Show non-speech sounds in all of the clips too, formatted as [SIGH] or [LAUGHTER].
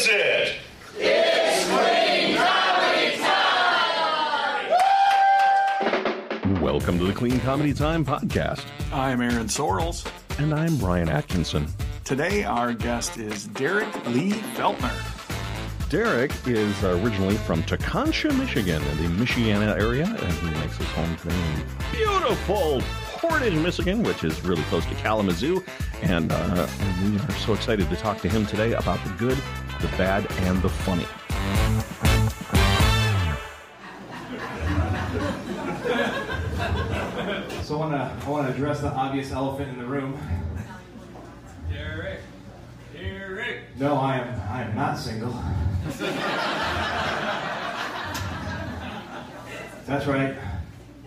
is it? Welcome to the Clean Comedy Time podcast. I'm Aaron Sorrells. And I'm Brian Atkinson. Today, our guest is Derek Lee Feltner. Derek is originally from Tekonsha, Michigan, in the Michiana area, and he makes his home today in beautiful Portage, Michigan, which is really close to Kalamazoo. And, uh, and we are so excited to talk to him today about the good, the bad, and the funny. So I want to I want to address the obvious elephant in the room. Derek. Derek. No, I am I am not single. [LAUGHS] That's right.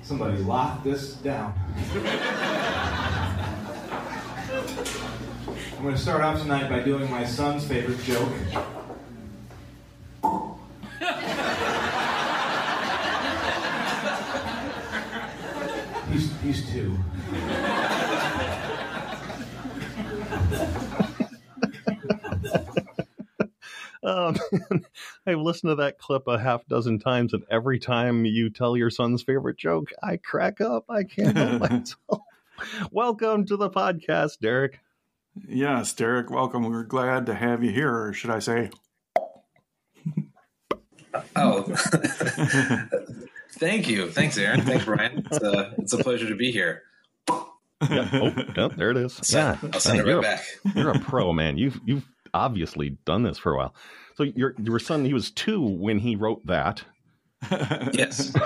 Somebody lock this down. I'm going to start off tonight by doing my son's favorite joke. He's, he's two. Um, I've listened to that clip a half dozen times, and every time you tell your son's favorite joke, I crack up. I can't help [LAUGHS] myself. Welcome to the podcast, Derek. Yes, Derek, welcome. We're glad to have you here, or should I say? Oh, [LAUGHS] thank you. Thanks, Aaron. Thanks, Brian. It's a, it's a pleasure to be here. Yeah. Oh, yeah, there it is. So, yeah, I'll send it you're right a- back. You're a pro, man. You've you've obviously done this for a while. So your your son, he was two when he wrote that. Yes. [LAUGHS]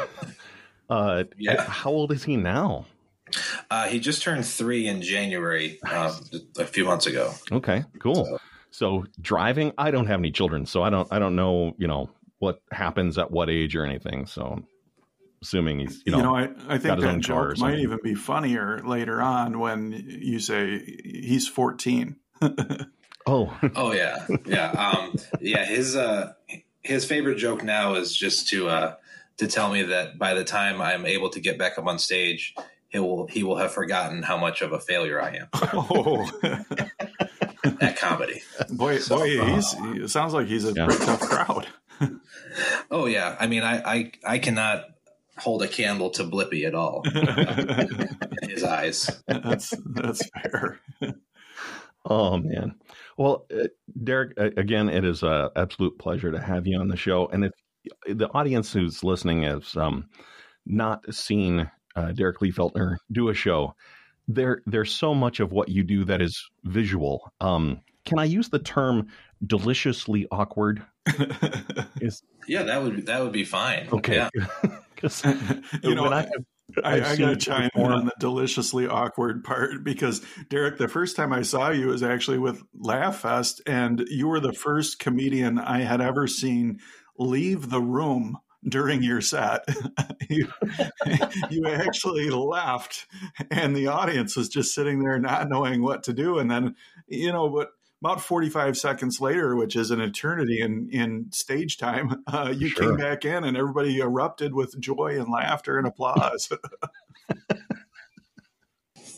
Uh, Yeah. How old is he now? Uh, he just turned three in January, um, a few months ago. Okay, cool. So- So driving, I don't have any children, so I don't I don't know you know what happens at what age or anything. So assuming he's you You know, know, I, I think his own that joke might even be funnier later on when you say he's 14. [LAUGHS] oh Oh yeah, yeah, um, yeah. His uh, his favorite joke now is just to uh, to tell me that by the time I'm able to get back up on stage, he will he will have forgotten how much of a failure I am [LAUGHS] oh, [LAUGHS] that comedy. boy, So, boy, uh, he's, he it sounds like he's a Yeah. pretty tough crowd. [LAUGHS] Oh yeah, I mean, I I, I cannot hold a candle to Blippi at all in his eyes. that's that's fair. Oh man. Well, uh, Derek, uh, again, it is an absolute pleasure to have you on the show. And if the audience who's listening has um, not seen uh, Derek Lee Feltner do a show, there there's so much of what you do that is visual. Um, can I use the term deliciously awkward? [LAUGHS] Is Yeah, that would that would be fine. okay. Yeah. [LAUGHS] 'Cause [LAUGHS] you know, when I, I have- I, I've I seen got to you chime in on the deliciously awkward part because Derek, the first time I saw you was actually with Laugh Fest, and you were the first comedian I had ever seen leave the room during your set. [LAUGHS] you, [LAUGHS] you actually laughed, and the audience was just sitting there not knowing what to do. And then, you know, but about 45 seconds later, which is an eternity in, in stage time, [LAUGHS] uh, you Sure. came back in and everybody erupted with joy and laughter and applause.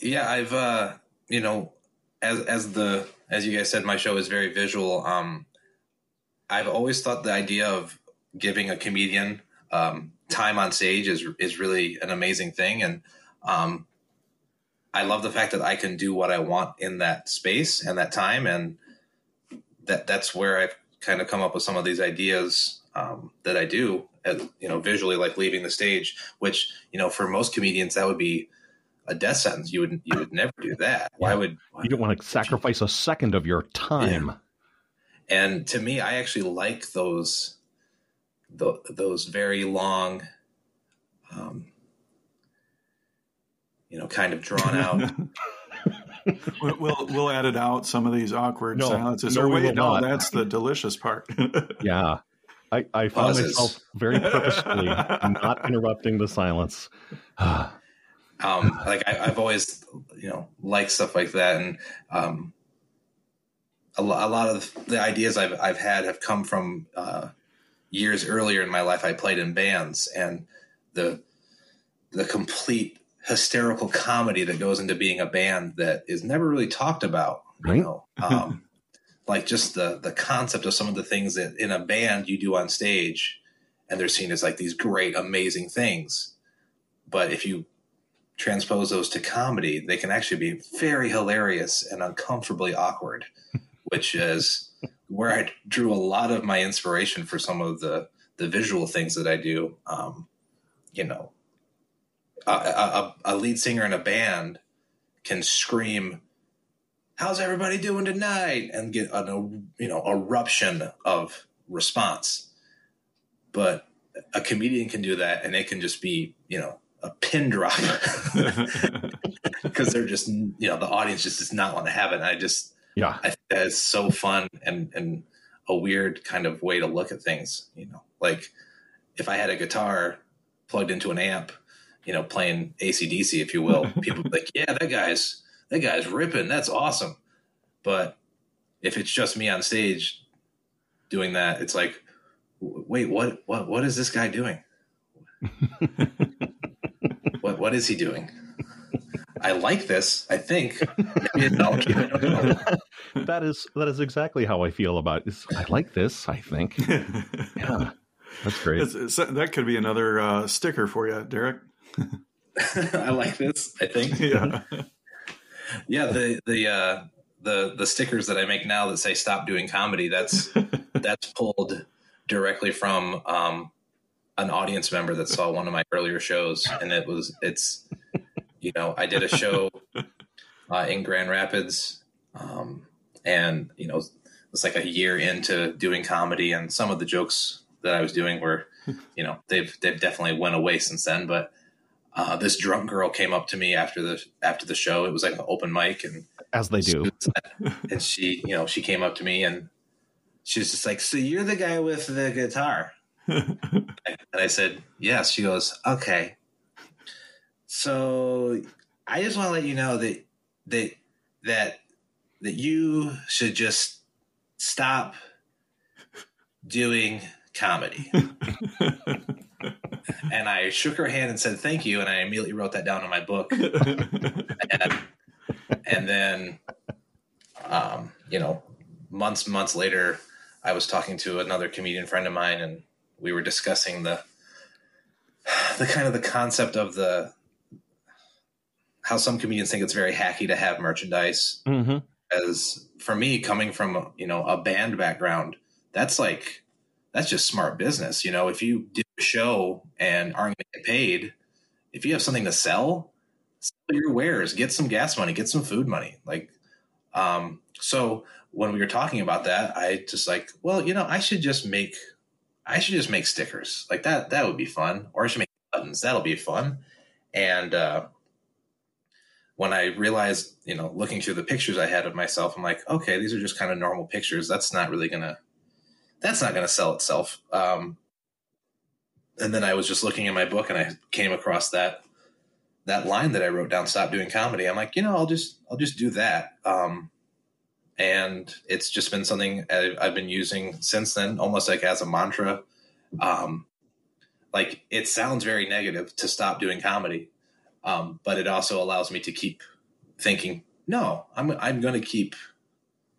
Yeah, I've uh, you know, as as the as you guys said, my show is very visual. Um, I've always thought the idea of giving a comedian um, time on stage is is really an amazing thing, and um, I love the fact that I can do what I want in that space and that time, and that that's where I've kind of come up with some of these ideas um, that I do, as, you know, visually, like leaving the stage, which you know, for most comedians, that would be a death sentence. You would you would never do that. Why would you don't want to sacrifice a second of your time. and to me, I actually like those tho- those very long, um, you know, kind of drawn out. [LAUGHS] we'll, we'll we'll edit out some of these awkward No, silences. no, or we will wait, no, not. that's the delicious part. [LAUGHS] Yeah. I, I found Pauses. myself very purposefully not interrupting the silence. [SIGHS] um, like I, I've always, you know, liked stuff like that, and um, a, lo- a lot of the ideas I've I've had have come from uh, years earlier in my life. I played in bands, and the the complete hysterical comedy that goes into being a band that is never really talked about. You Right. know, [LAUGHS] um, like just the the concept of some of the things that in a band you do on stage and they're seen as like these great amazing things but if you transpose those to comedy they can actually be very hilarious and uncomfortably awkward [LAUGHS] which is where i drew a lot of my inspiration for some of the the visual things that i do. Um, you know a, a, a lead singer in a band can scream how's everybody doing tonight? and get a you know eruption of response. But a comedian can do that and it can just be you know a pin drop. [LAUGHS] [LAUGHS] Because they're just you know the audience just does not want to have it. And i just yeah. I that is so fun and and a weird kind of way to look at things you know like if i had a guitar plugged into an amp you know playing AC/DC if you will [LAUGHS] people would be like yeah that guy's that guy's ripping. That's awesome. But if it's just me on stage doing that, it's like, wait, what, what, what is this guy doing? [LAUGHS] what, what is he doing? I like this. I think. [LAUGHS] Maybe [LAUGHS] that is that is exactly how I feel about it. I like this. I think. [LAUGHS] Yeah, that's great. It's, it's, that could be another uh, sticker for you, Derek. I like this. I think. Yeah yeah, the the uh, the the stickers that I make now that say "Stop doing comedy" that's that's pulled directly from um, an audience member that saw one of my earlier shows, and it was it's you know I did a show [LAUGHS] uh, in Grand Rapids, um, and you know it's like a year into doing comedy, and some of the jokes that I was doing were [LAUGHS] you know they've they've definitely went away since then, but uh, this drunk girl came up to me after the after the show. It was like an open mic, and as they do, [LAUGHS] and she, you know, she came up to me and she was just like, "So you're the guy with the guitar?" and I said, "Yes." She goes, "Okay." So I just want to let you know that that that that you should just stop doing comedy [LAUGHS] and I shook her hand and said thank you, and I immediately wrote that down in my book. and, [LAUGHS] and, then, um, you know, months months later, I was talking to another comedian friend of mine, and we were discussing the the kind of the concept of the how some comedians think it's very hacky to have merchandise. Mm-hmm. As for me, coming from you know a band background, that's like that's just smart business. You know, if you do a show and aren't going to get paid, if you have something to sell, sell your wares, get some gas money, get some food money. Like, um, so when we were talking about that, I just like, well, you know, I should just make, I should just make stickers like that. That would be fun. Or I should make buttons. That'll be fun. And, uh, when I realized, you know, looking through the pictures I had of myself, I'm like, okay, these are just kind of normal pictures. That's not really to that's not to sell itself. Um, and then I was just looking in my book and I came across that that line that I wrote down, "Stop doing comedy." I'm like, you know, I'll just I'll just do that. Um, and it's just been something I've been using since then, almost like as a mantra. Um, like it sounds very negative to stop doing comedy, um, but it also allows me to keep thinking. No, I'm I'm going to keep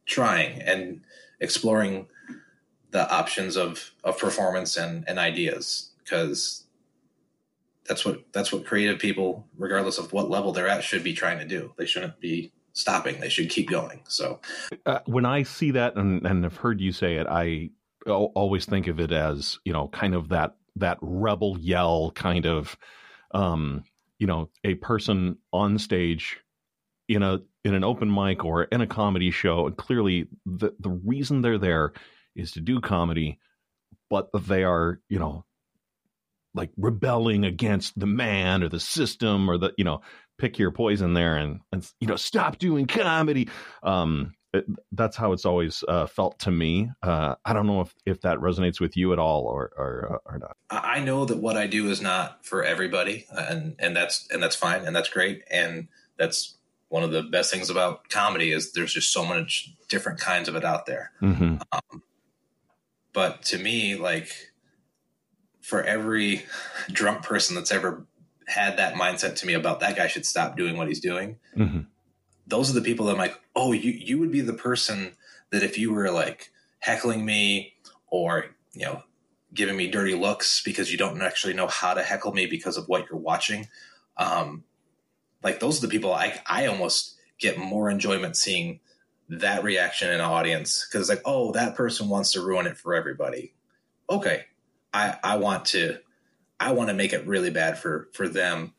trying and exploring the options of of performance and and ideas because that's what that's what creative people regardless of what level they're at should be trying to do they shouldn't be stopping they should keep going so uh, when i see that and and have heard you say it i always think of it as you know kind of that that rebel yell kind of um you know a person on stage in a in an open mic or in a comedy show and clearly the the reason they're there is to do comedy, but they are, you know, like rebelling against the man or the system or the, you know, pick your poison there and, and you know, stop doing comedy. Um, it, that's how it's always uh, felt to me. Uh, I don't know if, if that resonates with you at all or, or or not. I know that what I do is not for everybody, and and that's and that's fine, and that's great, and that's one of the best things about comedy is there's just so much different kinds of it out there. Mm-hmm. Um, but to me, like for every drunk person that's ever had that mindset to me about that guy should stop doing what he's doing, mm-hmm. Those are the people that I'm like, oh, you you would be the person that if you were like heckling me or you know giving me dirty looks because you don't actually know how to heckle me because of what you're watching um like those are the people i i almost get more enjoyment seeing that reaction in an audience because like oh that person wants to ruin it for everybody. Okay. I i want to i want to make it really bad for for them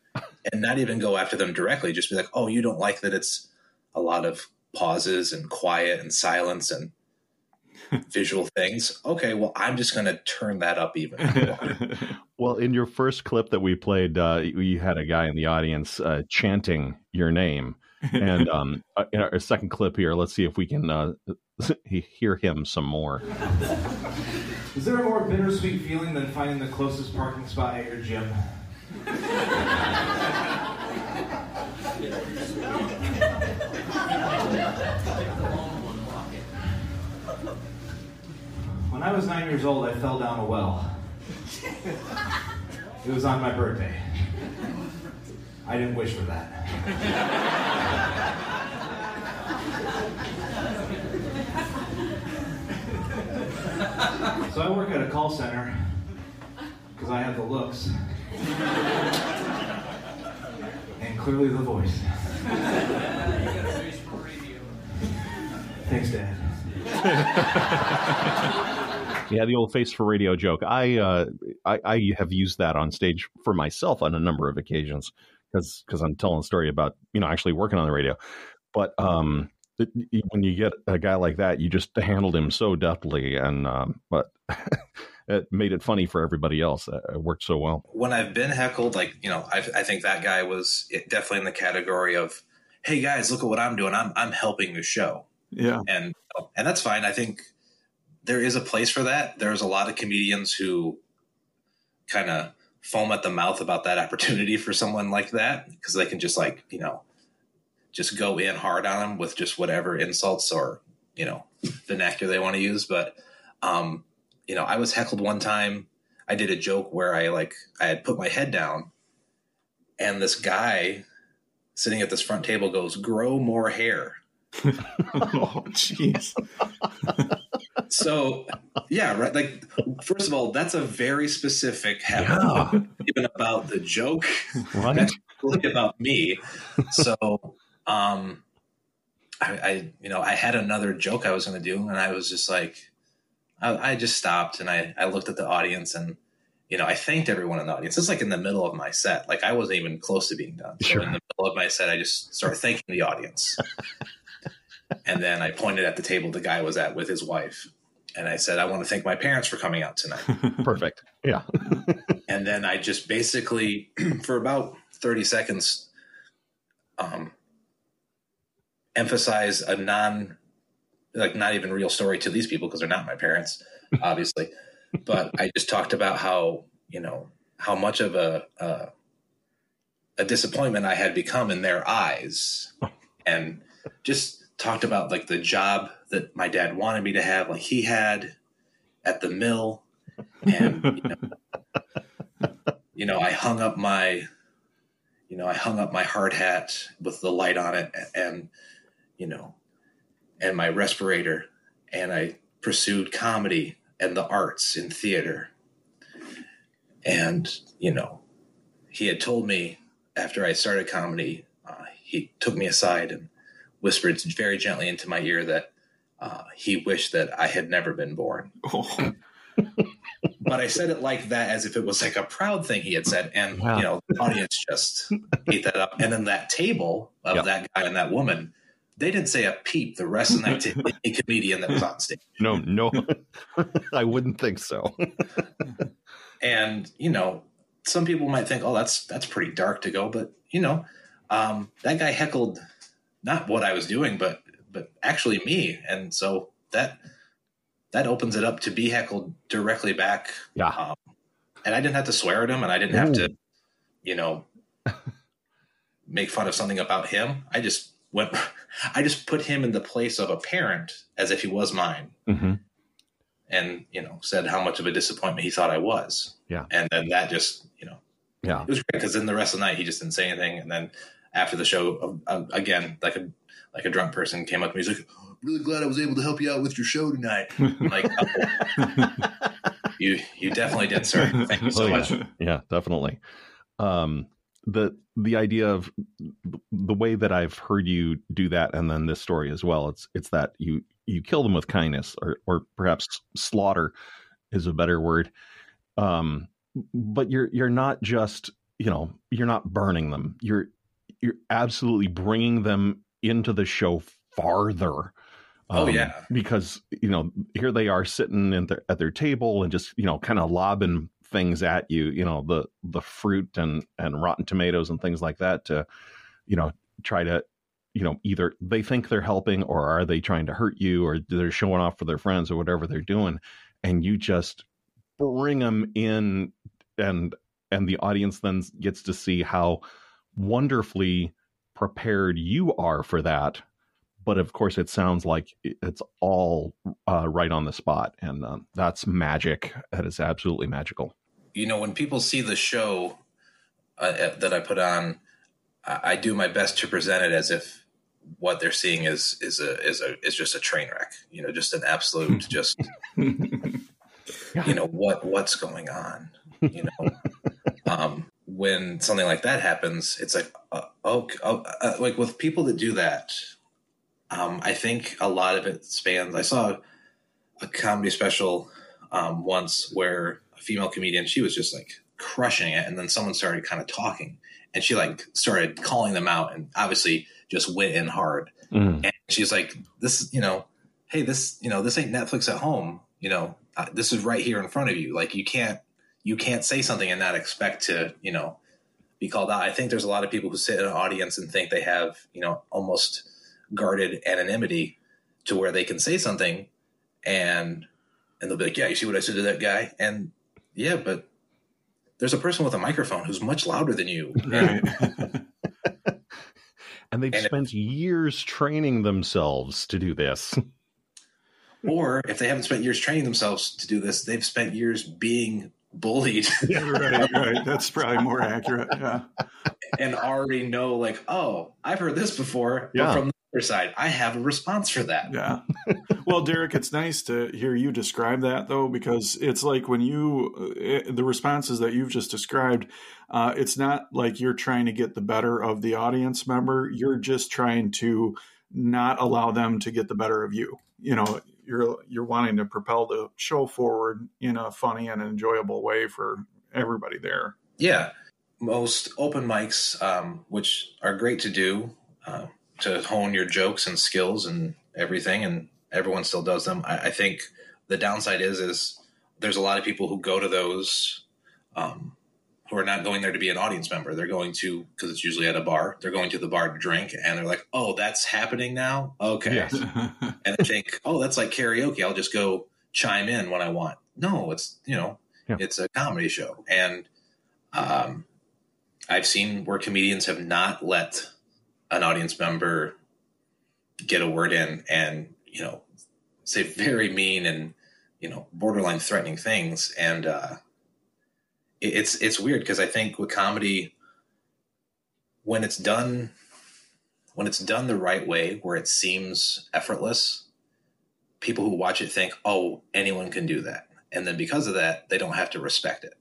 and not even go after them directly. Just be like oh you don't like that it's a lot of pauses and quiet and silence and [LAUGHS] visual things. Okay, well, I'm just going to turn that up even. more. [LAUGHS] Well, in your first clip that we played, uh, you had a guy in the audience uh, chanting your name. And [LAUGHS] um, uh, in our second clip here, let's see if we can uh, hear him some more. Is there a more bittersweet feeling than finding the closest parking spot at your gym? When I was nine years old, I fell down a well. It was on my birthday. I didn't wish for that. So I work at a call center because I have the looks and clearly the voice. Thanks, Dad. [LAUGHS] Yeah, the old face for radio joke. I uh, I, I have used that on stage for myself on a number of occasions because because I'm telling a story about you know actually working on the radio. But um, it, when you get a guy like that, you just handled him so deftly, and um, but [LAUGHS] it made it funny for everybody else. It worked so well. when I've been heckled, like you know, I, I think that guy was definitely in the category of, "Hey guys, look at what I'm doing. I'm I'm helping the show." Yeah. and and that's fine. I think there is a place for that. There's a lot of comedians who kind of foam at the mouth about that opportunity for someone like that because they can just like you know just go in hard on them with just whatever insults or you know vernacular they want to use. But um, you know, I was heckled one time. I did a joke where I like I had put my head down, and this guy sitting at this front table goes, "Grow more hair." [LAUGHS] oh, jeez. So yeah, right. Like first of all, that's a very specific Yeah, even about the joke, right. That's really about me. So um I, I you know, I had another joke I was gonna do and I was just like I, I just stopped and I, I looked at the audience and you know, I thanked everyone in the audience. It's like in the middle of my set. Like I wasn't even close to being done. So Sure. in the middle of my set, I just started thanking the audience. And then I pointed at the table the guy was at with his wife. And I said, I want to thank my parents for coming out tonight. [LAUGHS] Perfect. Yeah. [LAUGHS] and then I just basically, [CLEARS THROAT] for about 30 seconds, um, emphasize a non, like not even real story to these people because they're not my parents, [LAUGHS] obviously. but I just talked about how you know how much of a uh, a disappointment I had become in their eyes, and just talked about like the job that my dad wanted me to have, like he had at the mill, and you know, [LAUGHS] you know, I hung up my, you know, I hung up my hard hat with the light on it, and you know, and my respirator, and I pursued comedy and the arts in theater. And, you know, he had told me after I started comedy, uh, he took me aside and whispered very gently into my ear that uh, he wished that I had never been born. [LAUGHS] Oh, But I said it like that as if it was like a proud thing he had said. And, Wow. you know, the audience just ate that up. And then that table of Yeah. that guy and that woman, they didn't say a peep the rest of the night to [LAUGHS] any comedian that was on stage. No, no, [LAUGHS] I wouldn't think so. and you know some people might think oh that's that's pretty dark to go but you know um, that guy heckled not what i was doing but but actually me and so that that opens it up to be heckled directly back Yeah. um, and i didn't have to swear at him and i didn't have to you know [LAUGHS] make fun of something about him i just went [LAUGHS] i just put him in the place of a parent as if he was mine hmm and you know said how much of a disappointment he thought I was. Yeah. and then that just you know Yeah. it was great because then the rest of the night he just didn't say anything, and then after the show again like a like a drunk person came up to me he's like really glad I was able to help you out with your show tonight. like, [LAUGHS] oh, you you definitely did, sir. Thank you so Oh, yeah. much. yeah, definitely. Um, the the idea of the way that I've heard you do that, and then this story as well. It's it's that you you kill them with kindness, or or perhaps slaughter is a better word. Um, but you're you're not just you know you're not burning them. You're you're absolutely bringing them into the show farther. Oh, Um, yeah. because you know here they are sitting in their, at their table and just you know kind of lobbing things at you, you know the the fruit and and rotten tomatoes and things like that to you know try to you know either they think they're helping or are they trying to hurt you or they're showing off for their friends or whatever they're doing and you just bring them in and and the audience then gets to see how wonderfully prepared you are for that but of course it sounds like it's all uh, right on the spot and uh, that's magic that is absolutely magical you know, when people see the show uh, uh, that I put on, I, I do my best to present it as if what they're seeing is is a is a is just a train wreck. You know, just an absolute [LAUGHS] just you know what what's going on. You know, [LAUGHS] um, when something like that happens, it's like uh, okay, oh, uh, like with people that do that. Um, I think a lot of it spans. I saw a comedy special um, once where a female comedian she was just like crushing it, and then someone started kind of talking, and she like started calling them out, and obviously just went in hard. Mm. And she's like, "This, you know, hey, this, you know, this ain't Netflix at home. You know, uh, this is right here in front of you. Like, you can't, you can't say something and not expect to, you know, be called out. I think there's a lot of people who sit in an audience and think they have, you know, almost guarded anonymity to where they can say something, and and they'll be like, "Yeah, you see what I said to that guy?" And yeah, but there's a person with a microphone who's much louder than you. And right. [LAUGHS] and they've And it- spent years training themselves to do this or if they haven't spent years training themselves to do this, they've spent years being bullied [LAUGHS] right, right. That's probably more accurate. Yeah. and already know, like, oh, I've heard this before. Yeah. But from the other side, I have a response for that. Yeah. Well, Derek, it's nice to hear you describe that, though, because it's like when you, uh, the responses that you've just described, uh, it's not like you're trying to get the better of the audience member. You're just trying to not allow them to get the better of you. You know, you're you're wanting to propel the show forward in a funny and enjoyable way for everybody there. Yeah. Most open mics, um, which are great to do uh, to hone your jokes and skills and everything, and everyone still does them. I, I think the downside is is there's a lot of people who go to those um, who are not going there to be an audience member. They're going to because it's usually at a bar. They're going to the bar to drink, and they're like, "Oh, that's happening now." Okay, Yes. [LAUGHS] and they think, "Oh, that's like karaoke. I'll just go chime in when I want." No, it's you know, Yeah. it's a comedy show, and um, I've seen where comedians have not let an audience member get a word in, and you know, say very mean and you know, borderline threatening things, and uh, it's it's weird because I think with comedy, when it's done when it's done the right way where it seems effortless people who watch it think oh anyone can do that. And then because of that they don't have to respect it.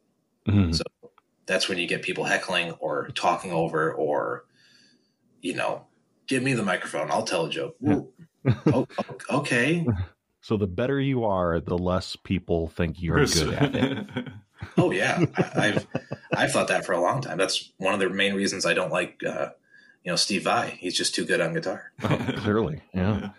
Mhm. so that's when you get people heckling or talking over or you know give me the microphone i'll tell a joke. Yeah. oh, okay. [LAUGHS] So the better you are the less people think you're good at it [LAUGHS] oh yeah. I- i've i've thought that for a long time. That's one of the main reasons i don't like uh, you know steve vai. He's just too good on guitar. Oh, [LAUGHS] clearly yeah.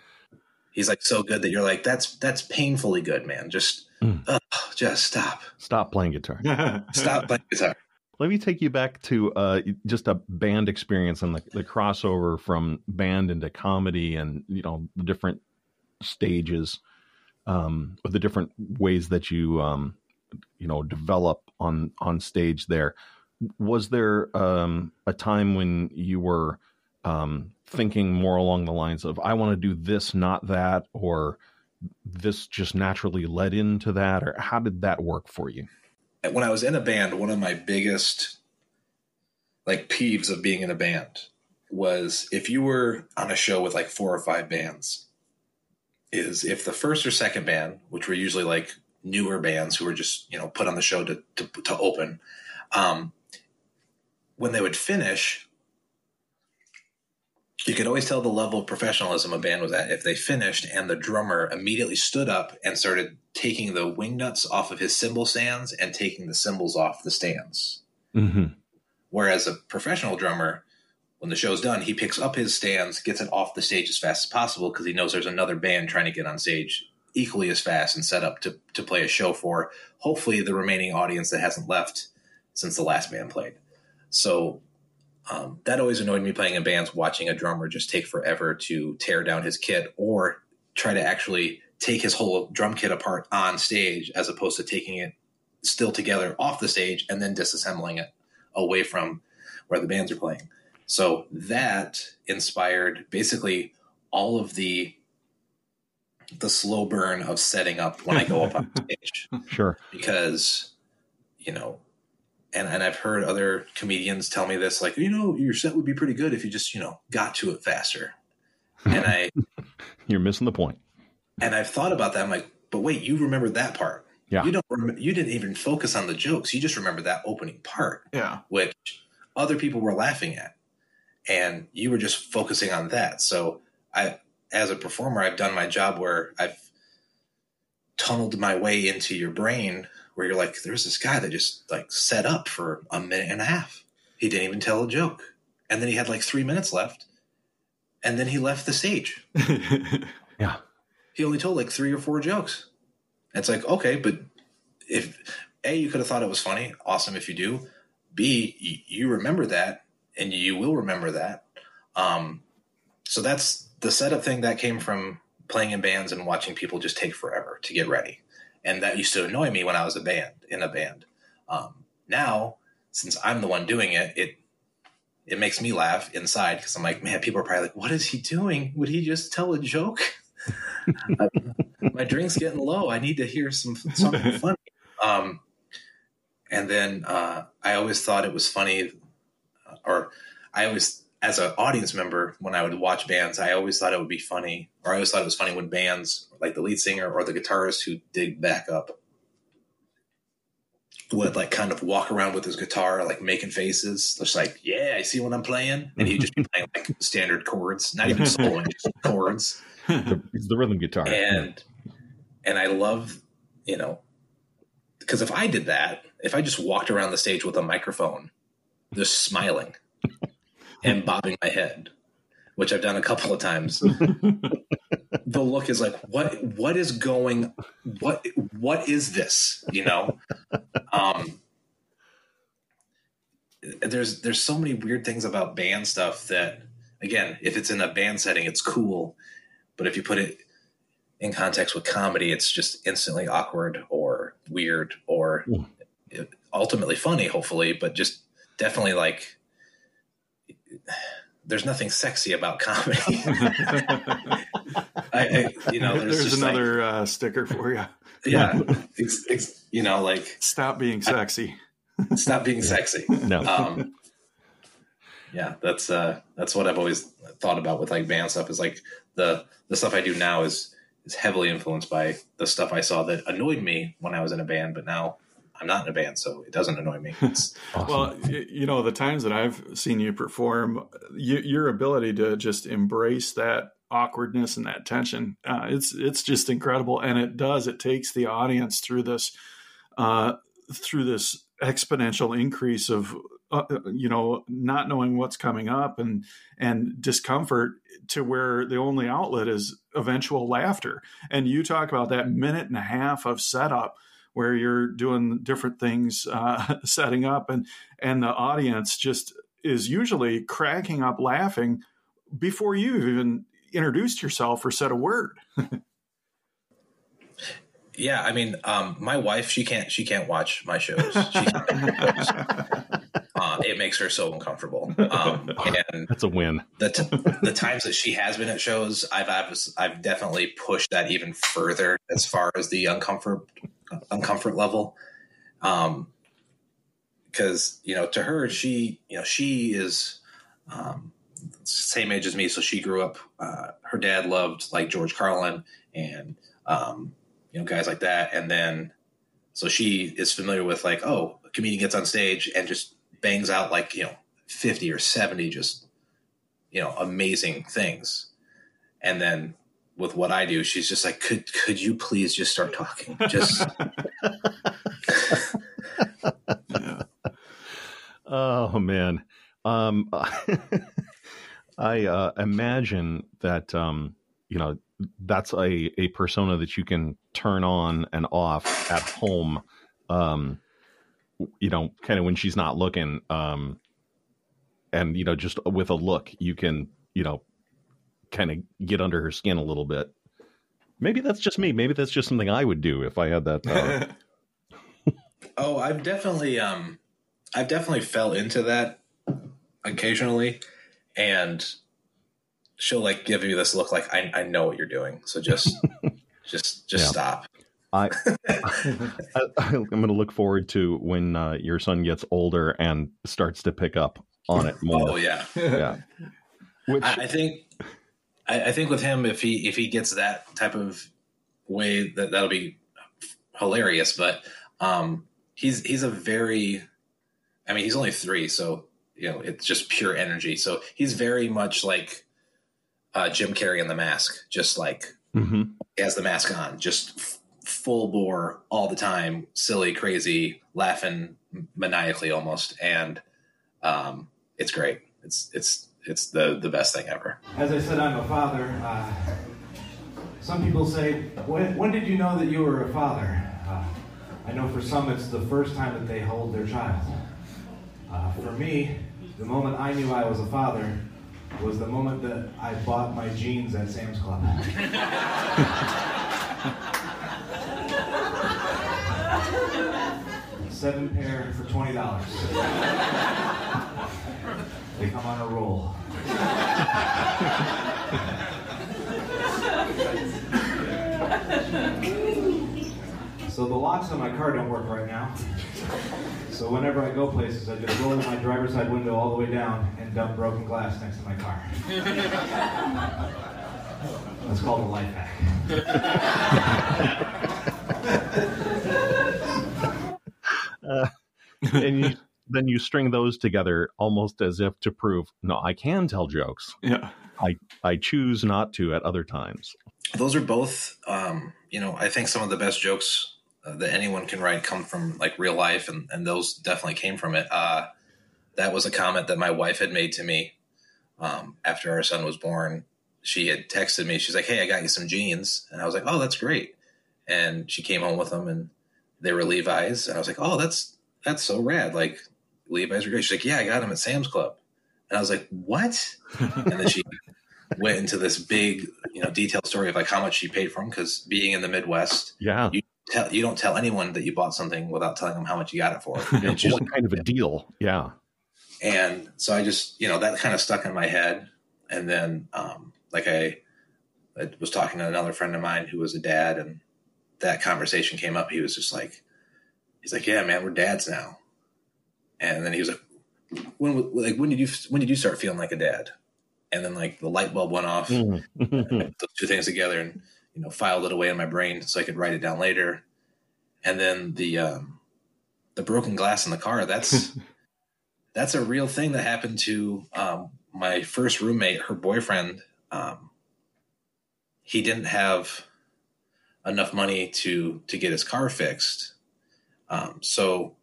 He's like so good that you're like that's that's painfully good man. Just Mm. ugh, just stop. Stop playing guitar. [LAUGHS] Stop playing guitar. Let me take you back to uh, just a band experience and the, the crossover from band into comedy and you know the different stages um, or the different ways that you um, you know develop on on stage there. Was there um, a time when you were um, thinking more along the lines of i want to do this not that or this just naturally led into that or how did that work for you? When I was in a band, one of my biggest like peeves of being in a band was if you were on a show with like four or five bands is if the first or second band, which were usually like newer bands who were just you know put on the show to to, to open, um, when they would finish, you could always tell the level of professionalism a band was at if they finished and the drummer immediately stood up and started taking the wing nuts off of his cymbal stands and taking the cymbals off the stands. Mm-hmm. Whereas a professional drummer, when the show's done, he picks up his stands, gets it off the stage as fast as possible because he knows there's another band trying to get on stage equally as fast and set up to, to play a show for hopefully the remaining audience that hasn't left since the last band played. So um, that always annoyed me playing in bands, watching a drummer just take forever to tear down his kit or try to actually take his whole drum kit apart on stage as opposed to taking it still together off the stage and then disassembling it away from where the bands are playing. So that inspired basically all of the the slow burn of setting up when I go up on [LAUGHS] stage. Sure. Because, you know, and, and I've heard other comedians tell me this, like, you know, your set would be pretty good if you just, you know, got to it faster. And I [LAUGHS] You're missing the point. and I've thought about that. I'm like, but wait, you remember that part. Yeah. You don't rem- you didn't even focus on the jokes. You just remember that opening part, Yeah. which other people were laughing at. And you were just focusing on that. So I as a performer, I've done my job where I've tunneled my way into your brain where you're like, there's this guy that just like set up for a minute and a half. He didn't even tell a joke. And then he had like three minutes left. And then he left the stage. [LAUGHS] Yeah. He only told like three or four jokes. It's like, okay, but if A, you could have thought it was funny, awesome if you do. B, you, you remember that and you will remember that. Um, so that's the setup thing that came from playing in bands and watching people just take forever to get ready. And that used to annoy me when I was a band in a band. Um, now, since I'm the one doing it, it it makes me laugh inside because I'm like, man, people are probably like, what is he doing? Would he just tell a joke? [LAUGHS] My drink's getting low. I need to hear some something [LAUGHS] funny. Um, and then uh, I always thought it was funny, or I always, as an audience member, when I would watch bands, I always thought it would be funny, or I always thought it was funny when bands, like the lead singer or the guitarist who did back up would like kind of walk around with his guitar, like making faces, just like, yeah, I see what I'm playing. And he'd just be playing like standard chords, not even [LAUGHS] soloing, just chords. It's the rhythm guitar. And and I love, you know, because if I did that, if I just walked around the stage with a microphone, just smiling and bobbing my head, which I've done a couple of times, [LAUGHS] the look is like, what what is going what what is this? You know? Um there's there's so many weird things about band stuff that again, if it's in a band setting, it's cool. But if you put it in context with comedy, it's just instantly awkward or weird or Yeah. ultimately funny, hopefully, but just definitely like there's nothing sexy about comedy. [LAUGHS] [LAUGHS] I, I, you know, there's, There's, just like- another uh, sticker for you. yeah, [LAUGHS] it's, it's, you know, like Stop being sexy. stop being sexy. no. Um, yeah, that's uh, that's what I've always thought about with like band stuff. Is like the the stuff I do now is is heavily influenced by the stuff I saw that annoyed me when I was in a band, but now I'm not in a band, so it doesn't annoy me. [LAUGHS] It's, awesome. Well, you know, the times that I've seen you perform, you, your ability to just embrace that awkwardness and that tension, uh, it's it's just incredible, and it does. It takes the audience through this uh, through this exponential increase of uh, you know not knowing what's coming up and and discomfort to where the only outlet is eventual laughter. And you talk about that minute and a half of setup where you're doing different things, uh, [LAUGHS] setting up, and and the audience just is usually cracking up laughing before you've even introduced yourself or said a word. [LAUGHS] yeah, I mean, um, my wife she can't she can't watch my shows. [LAUGHS] She can't watch my shows. Uh, it makes her so uncomfortable. Um, and That's a win. the t- the times that she has been at shows, I've, I've I've definitely pushed that even further as far as the uncomfort uncomfort level. Um, because you know, to her, she you know she is, um, same age as me, so she grew up. Uh, her dad loved like George Carlin and um, you know guys like that, and then so she is familiar with like oh, a comedian gets on stage and just bangs out like you know fifty or seventy just you know amazing things, and then with what I do, she's just like, could could you please just start talking? Just [LAUGHS] yeah. Oh man. Um, [LAUGHS] I uh, imagine that um, you know that's a, a persona that you can turn on and off at home. Um, you know, kind of when she's not looking. Um, and you know, just with a look, you can you know, kind of get under her skin a little bit. Maybe that's just me. Maybe that's just something I would do if I had that power. [LAUGHS] oh, I've definitely um, I've definitely fell into that occasionally and she'll like give you this look like I, I know what you're doing. So just [LAUGHS] just just yeah. stop. I, [LAUGHS] I am going to look forward to when uh, your son gets older and starts to pick up on it more. Oh yeah, yeah. Which, I, I think I, I, think with him, if he if he gets that type of way, that that'll be hilarious. But um, he's he's a very, I mean, he's only three, so you know, it's just pure energy. So he's very much like uh, Jim Carrey in The Mask, just like mm-hmm. he has the mask on, just f- full bore all the time, silly, crazy, laughing maniacally almost, and um, it's great. It's it's it's the the best thing ever. As I said, I'm a father. Uh, some people say, when, when did you know that you were a father? Uh, I know for some it's the first time that they hold their child. Uh, for me, the moment I knew I was a father was the moment that I bought my jeans at Sam's Club. [LAUGHS] Seven pair for twenty dollars. Come on a roll. so the locks on my car don't work right now. So whenever I go places, I just roll my driver's side window all the way down and dump broken glass next to my car. That's called a life hack. uh, and you, then you string those together almost as if to prove, no, I can tell jokes. Yeah. I I choose not to at other times. Those are both, um, you know, I think some of the best jokes uh, that anyone can write come from like real life, and, and those definitely came from it. Uh, that was a comment that my wife had made to me um, after our son was born. She had texted me. She's like, "Hey, I got you some jeans," and I was like, "Oh, that's great." And she came home with them, and they were Levi's, and I was like, "Oh, that's that's so rad!" Like Levi's are great. She's like, "Yeah, I got them at Sam's Club," and I was like, "What?" [LAUGHS] and then she went into this big, you know, detailed story of like how much she paid for them because being in the Midwest, yeah, you tell you don't tell anyone that you bought something without telling them how much you got it for. [LAUGHS] it's just kind of a deal, yeah. And so I just you know that kind of stuck in my head, and then um, like I, I was talking to another friend of mine who was a dad, and that conversation came up. He was just like, he's like, yeah, man, we're dads now. And then he was like, when like when did you when did you start feeling like a dad? And then like the light bulb went off. [LAUGHS] Mm-hmm. those two things together, and you know, filed it away in my brain so I could write it down later. And then the um, the broken glass in the car. That's [LAUGHS] that's a real thing that happened to um, my first roommate. Her boyfriend. Um, he didn't have enough money to to get his car fixed, um, so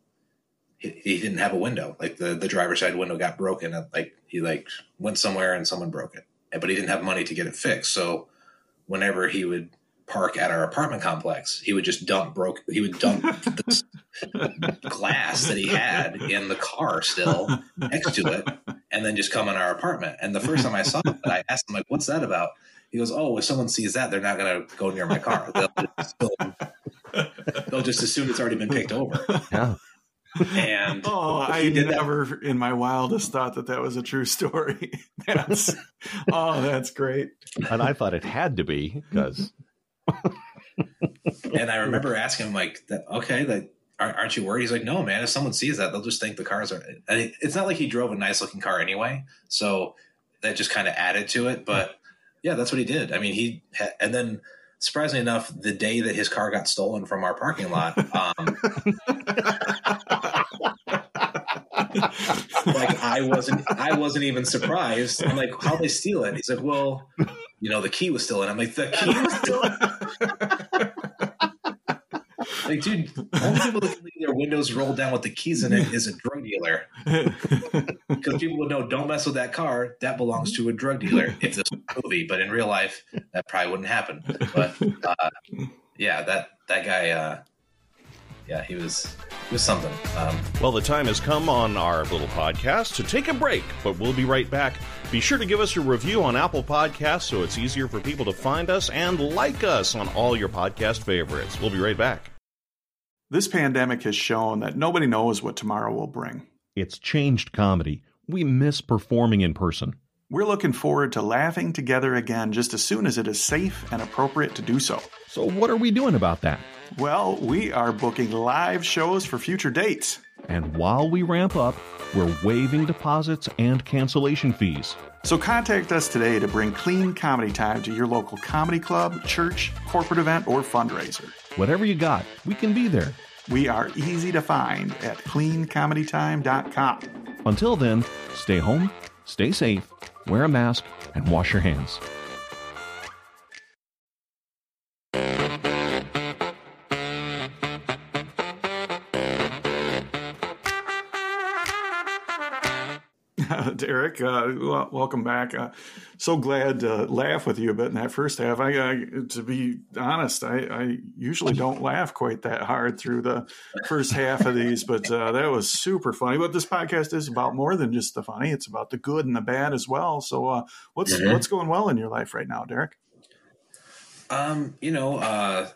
he, he, didn't have a window. Like the the driver's side window got broken. Like he like went somewhere and someone broke it, but he didn't have money to get it fixed. So whenever he would park at our apartment complex, he would just dump broke. He would dump this [LAUGHS] glass that he had in the car still next to it, and then just come in our apartment. And the first time I saw it, I asked him like, "What's that about?" He goes, "Oh, if someone sees that, they're not going to go near my car. They'll just, they'll just assume it's already been picked over." Yeah. And [LAUGHS] oh, I never that. in my wildest thought that that was a true story. [LAUGHS] That's oh, that's great. And I thought it had to be because. [LAUGHS] and I remember asking him like, "Okay, that aren't you worried?" He's like, "No, man. If someone sees that, they'll just think the cars are." And it's not like he drove a nice looking car anyway, so that just kind of added to it. But yeah, that's what he did. I mean, he and then surprisingly enough, the day that his car got stolen from our parking lot, [LAUGHS] um, like I wasn't, I wasn't even surprised. I'm like, how they steal it? He's like, well, you know, the key was still in. I'm like, the key was still in. [LAUGHS] like, dude, only people that can leave their windows rolled down with the keys in it is a drug dealer. [LAUGHS] Because people would know, don't mess with that car. That belongs to a drug dealer. If this was a movie, but in real life, that probably wouldn't happen. But uh, yeah, that that guy. Uh, yeah, he was he was something. Um, Well, the time has come on our little podcast to take a break, but we'll be right back. Be sure to give us a review on Apple Podcasts so it's easier for people to find us and like us on all your podcast favorites. We'll be right back. This pandemic has shown that nobody knows what tomorrow will bring. It's changed comedy. We miss performing in person. We're looking forward to laughing together again just as soon as it is safe and appropriate to do so. So, what are we doing about that? Well, we are booking live shows for future dates. And while we ramp up, we're waiving deposits and cancellation fees. So contact us today to bring clean comedy time to your local comedy club, church, corporate event, or fundraiser. Whatever you got, we can be there. We are easy to find at cleancomedytime.com. Until then, stay home, stay safe, wear a mask, and wash your hands. Derek, uh, welcome back. Uh, so glad to laugh with you a bit in that first half. I, I to be honest, I, I, usually don't laugh quite that hard through the first half of these, but uh, that was super funny. But this podcast is about more than just the funny; it's about the good and the bad as well. So, uh, what's mm-hmm. what's going well in your life right now, Derek? Um, you know, uh,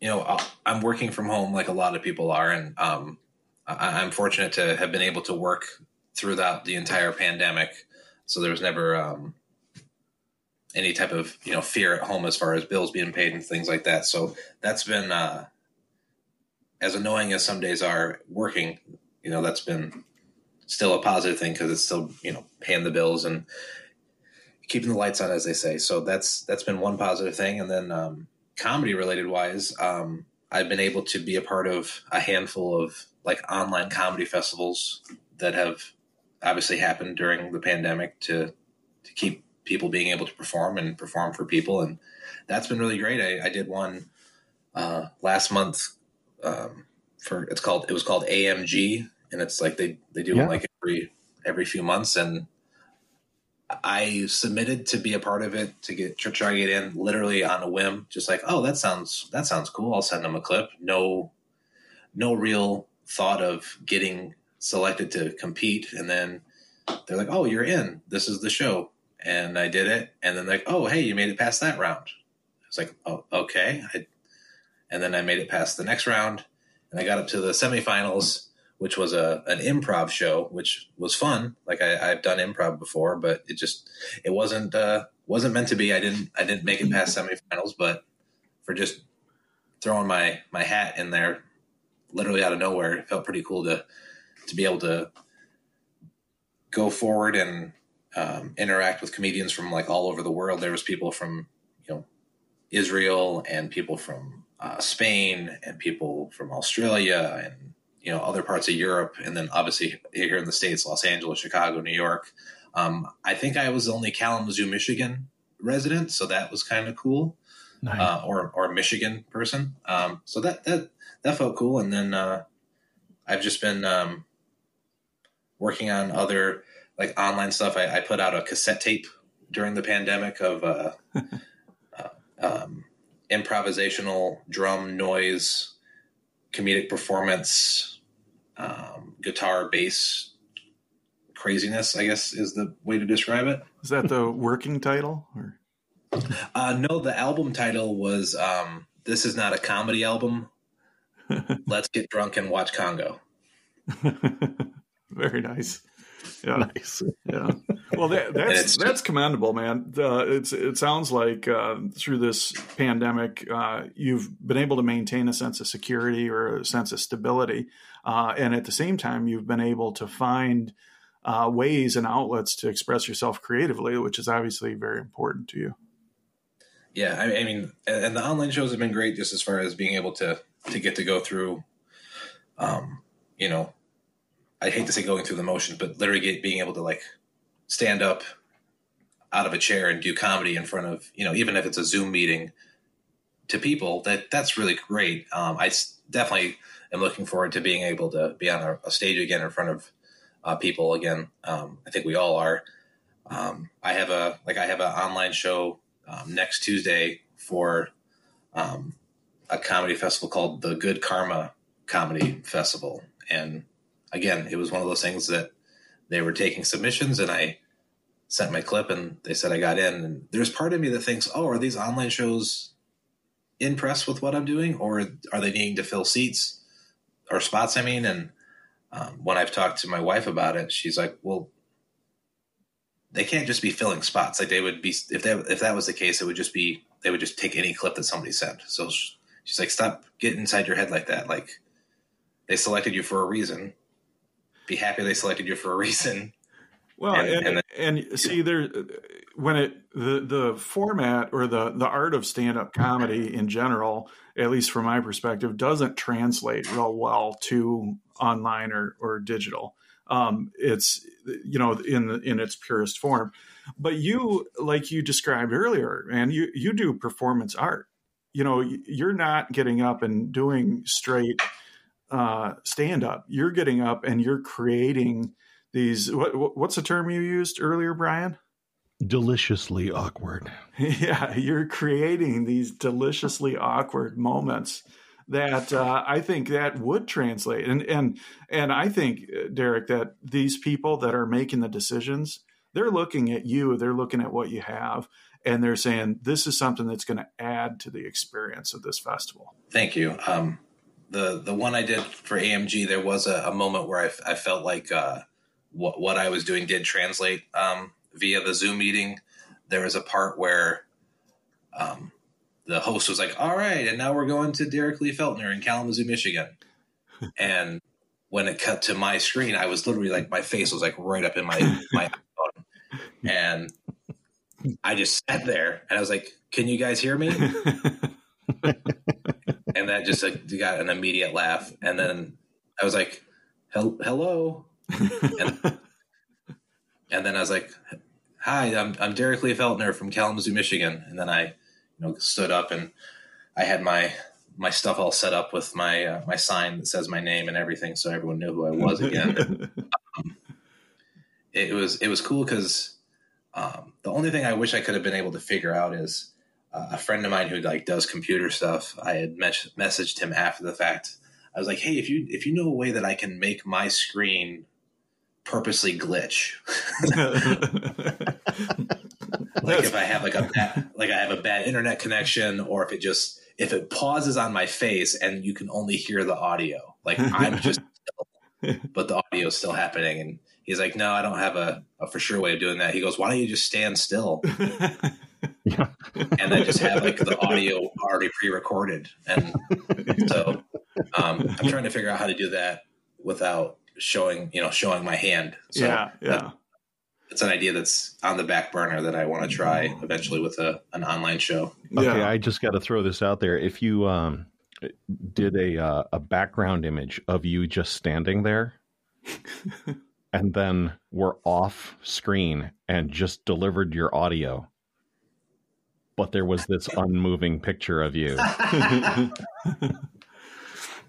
you know, I'm working from home like a lot of people are, and um, I'm fortunate to have been able to work throughout the entire pandemic. So there was never um, any type of you know fear at home as far as bills being paid and things like that. So that's been uh, as annoying as some days are working. You know that's been still a positive thing because it's still you know paying the bills and keeping the lights on, as they say. So that's that's been one positive thing. And then um, comedy related wise, um, I've been able to be a part of a handful of like online comedy festivals that have obviously happened during the pandemic to to keep people being able to perform and perform for people and that's been really great i, I did one uh, last month um, for it's called it was called amg and it's like they they do yeah. it like every every few months and I submitted to be a part of it to get to try to get in literally on a whim, just like, oh, that sounds that sounds cool. I'll send them a clip. No, no real thought of getting selected to compete and then they're like oh you're in. This is the show. And i did it and then like oh hey you made it past that round. I was like oh okay. I, and then i made it past the next round and i got up to the semifinals which was a an improv show which was fun. Like I, i've done improv before but it just it wasn't uh wasn't meant to be. I didn't i didn't make it past semifinals but for just throwing my my hat in there literally out of nowhere. It felt pretty cool to to be able to go forward and um, interact with comedians from like all over the world. There was people from you know Israel and people from uh, Spain and people from Australia and you know other parts of Europe, and then obviously here in the states, Los Angeles, Chicago, New York. Um, I think I was the only Kalamazoo, Michigan resident, so that was kind of cool. Nice. Uh, or or Michigan person. Um, so that that that felt cool. And then uh, I've just been um, working on other like online stuff. I, I, put out a cassette tape during the pandemic of uh, [LAUGHS] uh, um, improvisational drum noise, comedic performance, um, guitar, bass craziness. I guess is the way to describe it. Is that the [LAUGHS] working title? Or? Uh, no, the album title was um, "This is not a comedy album. [LAUGHS] Let's get drunk and watch Congo. [LAUGHS] Very nice. Yeah. Nice. Yeah. Well, that, [LAUGHS] that's that's commendable, man. Uh, it's it sounds like uh, through this pandemic, uh, you've been able to maintain a sense of security or a sense of stability, uh, and at the same time, you've been able to find uh, ways and outlets to express yourself creatively, which is obviously very important to you. Yeah, I, I mean, and the online shows have been great just as far as being able to to get to go through, um, you know, I hate to say going through the motions, but literally being able to like stand up out of a chair and do comedy in front of you know even if it's a Zoom meeting to people that that's really great. Um, I definitely am looking forward to being able to be on a, a stage again in front of uh, people again. Um, I think we all are. Um, I have a like I have an online show um, next Tuesday for um, a comedy festival called the Good Karma Comedy Festival, and again, it was one of those things that they were taking submissions, and I sent my clip, and they said I got in. And there's part of me that thinks, oh, are these online shows impressed with what I'm doing, or are they needing to fill seats or spots? I mean, and um, when I've talked to my wife about it, she's like, well, they can't just be filling spots. Like they would be if that if that was the case, it would just be they would just take any clip that somebody sent. So she's like, stop getting inside your head like that. Like they selected you for a reason. Be happy they selected you for a reason. Well, and, and, and, and see there when it the the format or the the art of stand up comedy in general, at least from my perspective, doesn't translate real well to online or or digital um, it's you know in the, in its purest form. But you, like you described earlier, and you you do performance art. You know, you're not getting up and doing straight uh, stand up. You're getting up and you're creating these. What, what's the term you used earlier, Brian? Deliciously awkward. [LAUGHS] Yeah, you're creating these deliciously awkward moments that uh, I think that would translate. And and and I think uh, Derek that these people that are making the decisions, they're looking at you, they're looking at what you have, and they're saying this is something that's going to add to the experience of this festival. Thank you. Um, the the one I did for AMG, there was a, a moment where I, I felt like uh, what what I was doing did translate um, via the Zoom meeting. There was a part where um, the host was like, "All right, and now we're going to Derek Lee Feltner in Kalamazoo, Michigan." [LAUGHS] and when it cut to my screen, I was literally like, my face was like right up in my my phone, [LAUGHS] and I just sat there and I was like, "Can you guys hear me?" [LAUGHS] and that just like got an immediate laugh, and then I was like, "Hello," and, and then I was like, "Hi, I'm I'm Derek Lee Feltner from Kalamazoo, Michigan," and then I you know stood up and I had my my stuff all set up with my uh, my sign that says my name and everything, so everyone knew who I was again. [LAUGHS] um, it was it was cool because um, the only thing I wish I could have been able to figure out is a friend of mine who like does computer stuff. I had mes- messaged him after the fact. I was like, "Hey, if you if you know a way that I can make my screen purposely glitch. [LAUGHS] like if I have like a bad, like I have a bad internet connection, or if it just if it pauses on my face and you can only hear the audio, like I'm just, [LAUGHS] but the audio is still happening. And he's like, "No, I don't have a, a for sure way of doing that." He goes, "Why don't you just stand still?" [LAUGHS] yeah. and then just have like the audio already pre-recorded. And [LAUGHS] so um, I'm trying to figure out how to do that without showing you know showing my hand. So yeah, yeah. it's an idea that's on the back burner that I want to try eventually with a an online show. Okay, yeah. I just got to throw this out there. If you um, did a uh, a background image of you just standing there. [LAUGHS] and then were off screen and just delivered your audio but there was this unmoving picture of you [LAUGHS]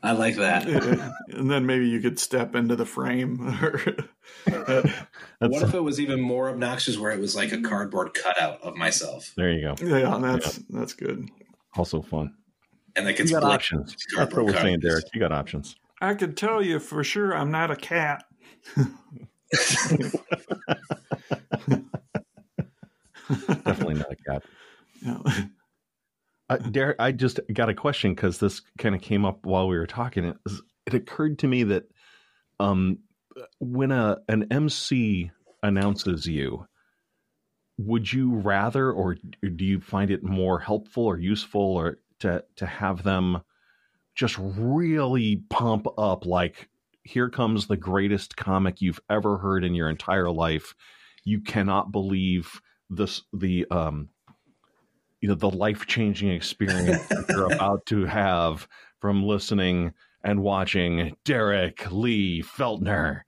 I like that. [LAUGHS] and then maybe you could step into the frame. [LAUGHS] what if it was even more obnoxious where it was like a cardboard cutout of myself? There you go. Yeah, that's yeah. that's good. Also fun. And like it's got options. That's what we're saying, Derek. You got options. I could tell you for sure I'm not a cat. Definitely not a cat. [LAUGHS] Uh, Derek, I just got a question because this kind of came up while we were talking. It, it occurred to me that um, when a an MC announces you, would you rather, or do you find it more helpful or useful, or to to have them just really pump up like here comes the greatest comic you've ever heard in your entire life. You cannot believe this the um you know the life changing experience you're [LAUGHS] about to have from listening and watching Derek Lee Feltner,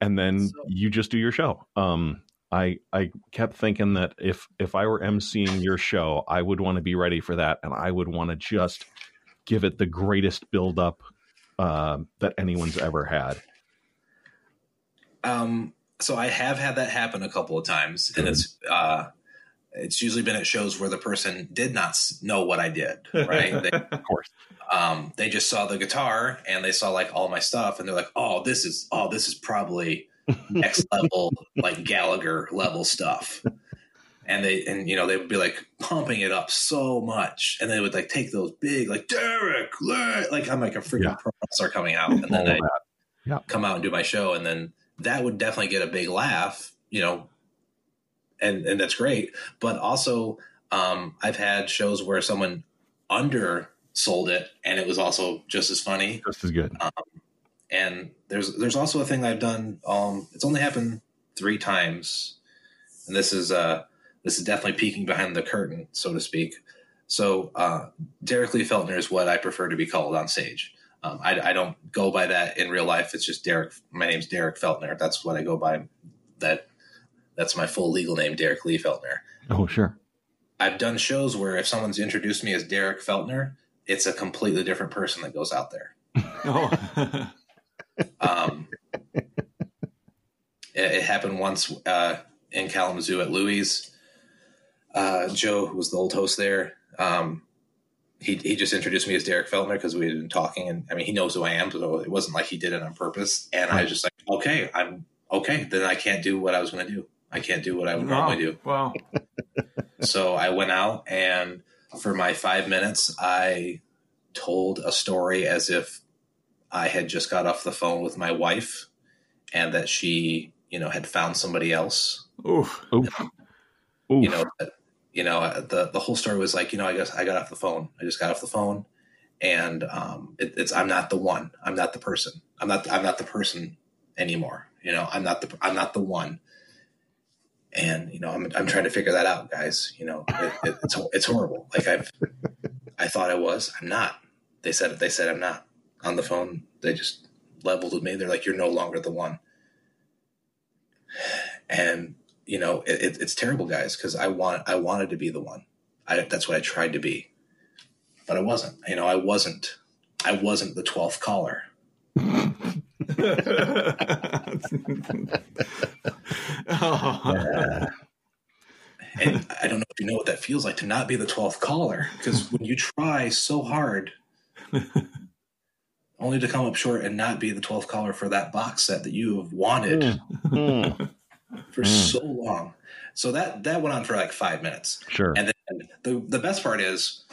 and then so, you just do your show. Um, I I kept thinking that if if I were emceeing your show, I would want to be ready for that, and I would want to just give it the greatest build up uh, that anyone's ever had. Um, so I have had that happen a couple of times, and it's uh, it's usually been at shows where the person did not know what I did, right? [LAUGHS] They, of course. Um, they just saw the guitar and they saw like all my stuff, and they're like, "Oh, this is oh, this is probably next [LAUGHS] level, like Gallagher level stuff." And they and you know they would be like pumping it up so much, and they would like take those big like Derek, like I'm like a freaking yeah. pro coming out, and then I yeah. come out and do my show, and then that would definitely get a big laugh, you know, and and that's great. But also, um, I've had shows where someone undersold it, and it was also just as funny, just as good. Um, and there's there's also a thing I've done. Um, it's only happened three times, and this is uh this is definitely peeking behind the curtain, so to speak. So uh, Derek Lee Feltner is what I prefer to be called on stage. Um, I, I, don't go by that in real life. It's just Derek. My name's Derek Feltner. That's what I go by. That that's my full legal name, Derek Lee Feltner. Oh, sure. I've done shows where if someone's introduced me as Derek Feltner, it's a completely different person that goes out there. [LAUGHS] oh. um, it, it, happened once uh, in Kalamazoo at Louis. Uh, Joe, who was the old host there, um, he he just introduced me as Derek Feltner because we had been talking, and I mean he knows who I am, so it wasn't like he did it on purpose. And I was just like, okay, I'm okay. Then I can't do what I was going to do. I can't do what I would wow. normally do. Wow. [LAUGHS] so I went out and for my five minutes, I told a story as if I had just got off the phone with my wife and that she, you know, had found somebody else. Oof. Oof. You know, you know, the, the whole story was like, you know, I guess I got off the phone. I just got off the phone and um, it, it's, I'm not the one, I'm not the person. I'm not, I'm not the person anymore. You know, I'm not the, I'm not the one and you know I'm, I'm trying to figure that out guys you know it, it, it's it's horrible. Like I've I thought I was. I'm not. They said they said I'm not. On the phone they just leveled with me. They're like you're no longer the one. And you know it, it's terrible guys because I want I wanted to be the one. I, that's what I tried to be. But I wasn't. You know I wasn't I wasn't the 12th caller [LAUGHS] [LAUGHS] oh. [LAUGHS] And I don't know if you know what that feels like to not be the 12th caller because when you try so hard [LAUGHS] only to come up short and not be the 12th caller for that box set that you have wanted mm. [LAUGHS] for mm. so long. So that that went on for like 5 minutes. Sure. And then the the best part is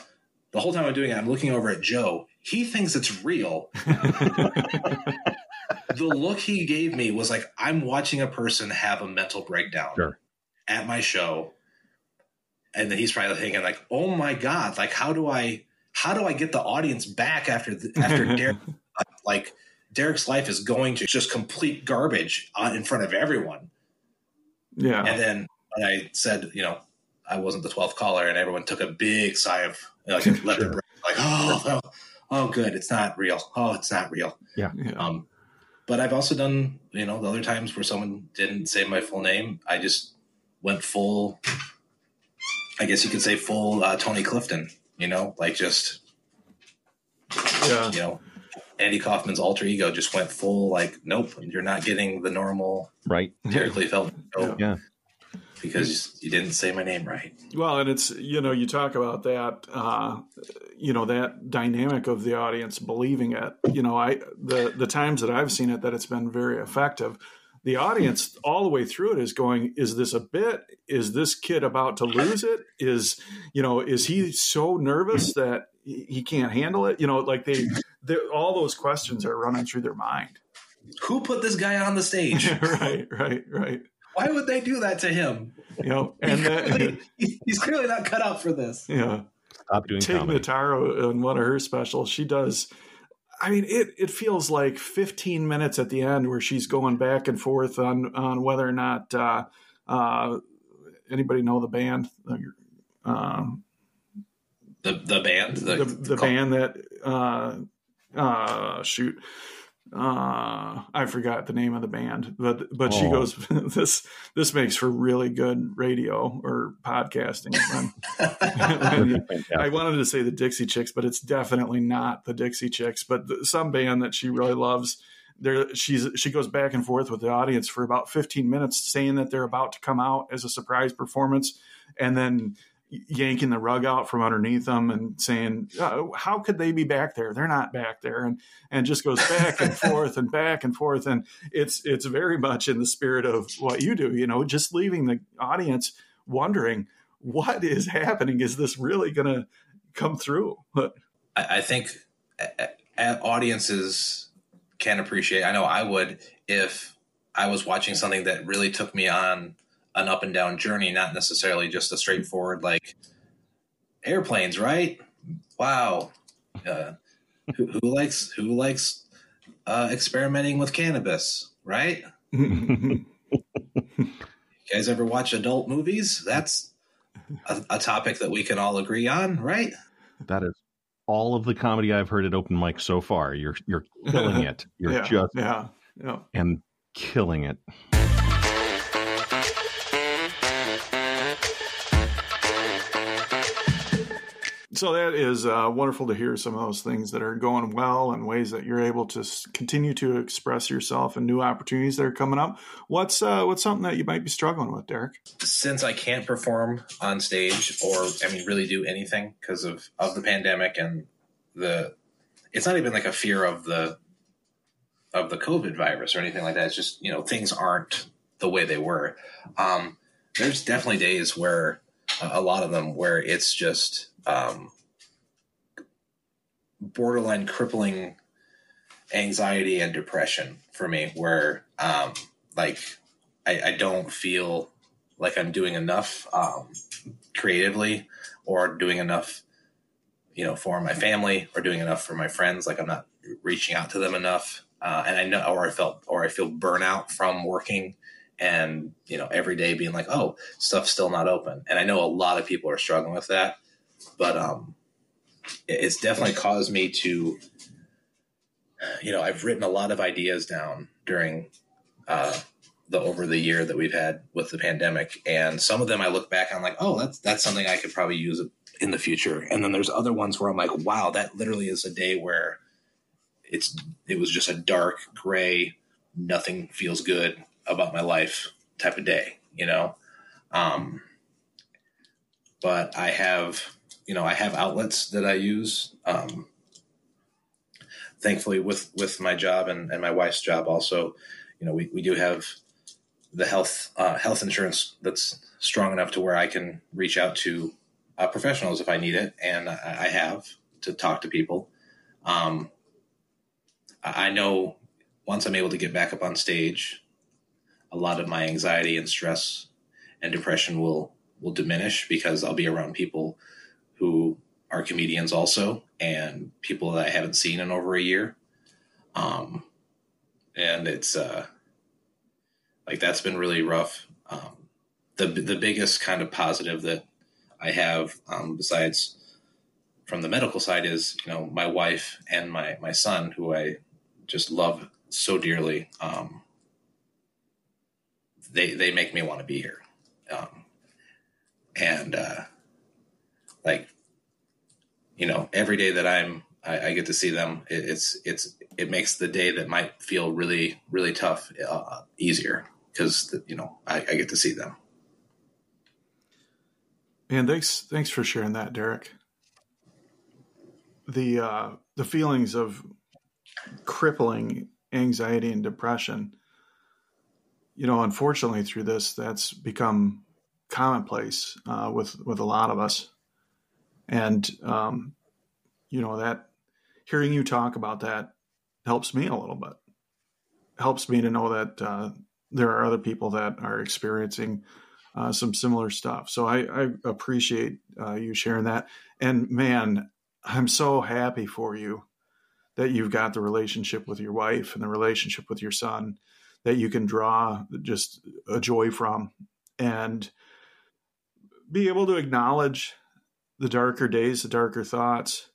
the whole time I'm doing it I'm looking over at Joe. He thinks it's real. [LAUGHS] the look he gave me was like I'm watching a person have a mental breakdown sure. at my show, and then he's probably thinking like, "Oh my god! Like how do I how do I get the audience back after the, after [LAUGHS] Derek like Derek's life is going to just complete garbage on, in front of everyone." Yeah, and then I said, you know, I wasn't the twelfth caller, and everyone took a big sigh of like, [LAUGHS] let sure. like, oh, oh, oh, good, it's not real. Oh, it's not real. Yeah. Um, but I've also done, you know, the other times where someone didn't say my full name, I just went full. I guess you could say full uh, Tony Clifton. You know, like just, yeah. you know, Andy Kaufman's alter ego just went full. Like, nope, you're not getting the normal right. Derek Lee Feltner. Yeah. yeah because you didn't say my name right. Well, and it's you know you talk about that uh, you know that dynamic of the audience believing it. You know, I the the times that I've seen it that it's been very effective. The audience all the way through it is going, is this a bit? Is this kid about to lose it? Is you know, is he so nervous that he can't handle it? You know, like they, all those questions are running through their mind. Who put this guy on the stage? [LAUGHS] right, right, right. Why would they do that to him? You know, and he's, clearly, he's clearly not cut out for this. Yeah. Stop doing Tig comedy. Notaro in one of her specials, she does. I mean, it it feels like 15 minutes at the end where she's going back and forth on on whether or not uh, uh, anybody know the band. Um, the the band, the, the, the band that uh, uh, shoot, uh, I forgot the name of the band, but but oh. she goes [LAUGHS] this this makes for really good radio or podcasting. [LAUGHS] I wanted to say the Dixie Chicks, but it's definitely not the Dixie Chicks, but the, some band that she really loves. There, she's she goes back and forth with the audience for about 15 minutes, saying that they're about to come out as a surprise performance, and then yanking the rug out from underneath them and saying, oh, "How could they be back there? They're not back there," and and just goes back and [LAUGHS] forth and back and forth, and it's it's very much in the spirit of what you do, you know, just leaving the audience wondering what is happening. Is this really going to come through? But I think audiences can appreciate. I know I would if I was watching something that really took me on an up and down journey, not necessarily just a straightforward like airplanes, right? Wow. Uh, who, who, likes who likes uh, experimenting with cannabis, right? [LAUGHS] you guys ever watch adult movies? That's a, a topic that we can all agree on, right? That is all of the comedy I've heard at open mic so far. You're you're killing [LAUGHS] it. You're yeah, just yeah, yeah, and killing it. So that is uh, wonderful to hear some of those things that are going well and ways that you're able to continue to express yourself and new opportunities that are coming up. What's uh, what's something that you might be struggling with, Derek? Since I can't perform on stage or I mean really do anything because of of the pandemic and the it's not even like a fear of the of the COVID virus or anything like that. It's just you know things aren't the way they were. Um, there's definitely days where a lot of them where it's just um, borderline crippling anxiety and depression for me, where um, like I, I, don't feel like I'm doing enough um, creatively or doing enough, you know, for my family or doing enough for my friends. Like I'm not reaching out to them enough. Uh, and I know, or I felt, or I feel burnout from working and you know every day being like oh stuff's still not open and i know a lot of people are struggling with that but um it's definitely caused me to you know i've written a lot of ideas down during uh the over the year that we've had with the pandemic and some of them i look back on like oh that's that's something i could probably use in the future and then there's other ones where i'm like wow that literally is a day where it's it was just a dark gray nothing feels good about my life type of day, you know. Um, but I have, you know, I have outlets that I use. Um, thankfully, with with my job and, and my wife's job, also, you know, we, we do have the health uh, health insurance that's strong enough to where I can reach out to uh, professionals if I need it, and I, I have to talk to people. Um, I know once I'm able to get back up on stage, a lot of my anxiety and stress and depression will will diminish because I'll be around people who are comedians also and people that I haven't seen in over a year. Um, and it's uh, like that's been really rough. Um, the the biggest kind of positive that I have um, besides from the medical side is you know my wife and my my son who I just love so dearly. Um, they they make me want to be here, um, and uh, like you know, every day that I'm I, I get to see them, it, it's it's it makes the day that might feel really really tough uh, easier because you know I, I get to see them. And thanks thanks for sharing that, Derek. The uh, the feelings of crippling anxiety and depression you know, unfortunately, through this, that's become commonplace uh, with with a lot of us, and um, you know that hearing you talk about that helps me a little bit. Helps me to know that uh, there are other people that are experiencing uh, some similar stuff. So I, I appreciate uh, you sharing that. And man, I'm so happy for you that you've got the relationship with your wife and the relationship with your son that you can draw just a joy from and be able to acknowledge the darker days, the darker thoughts,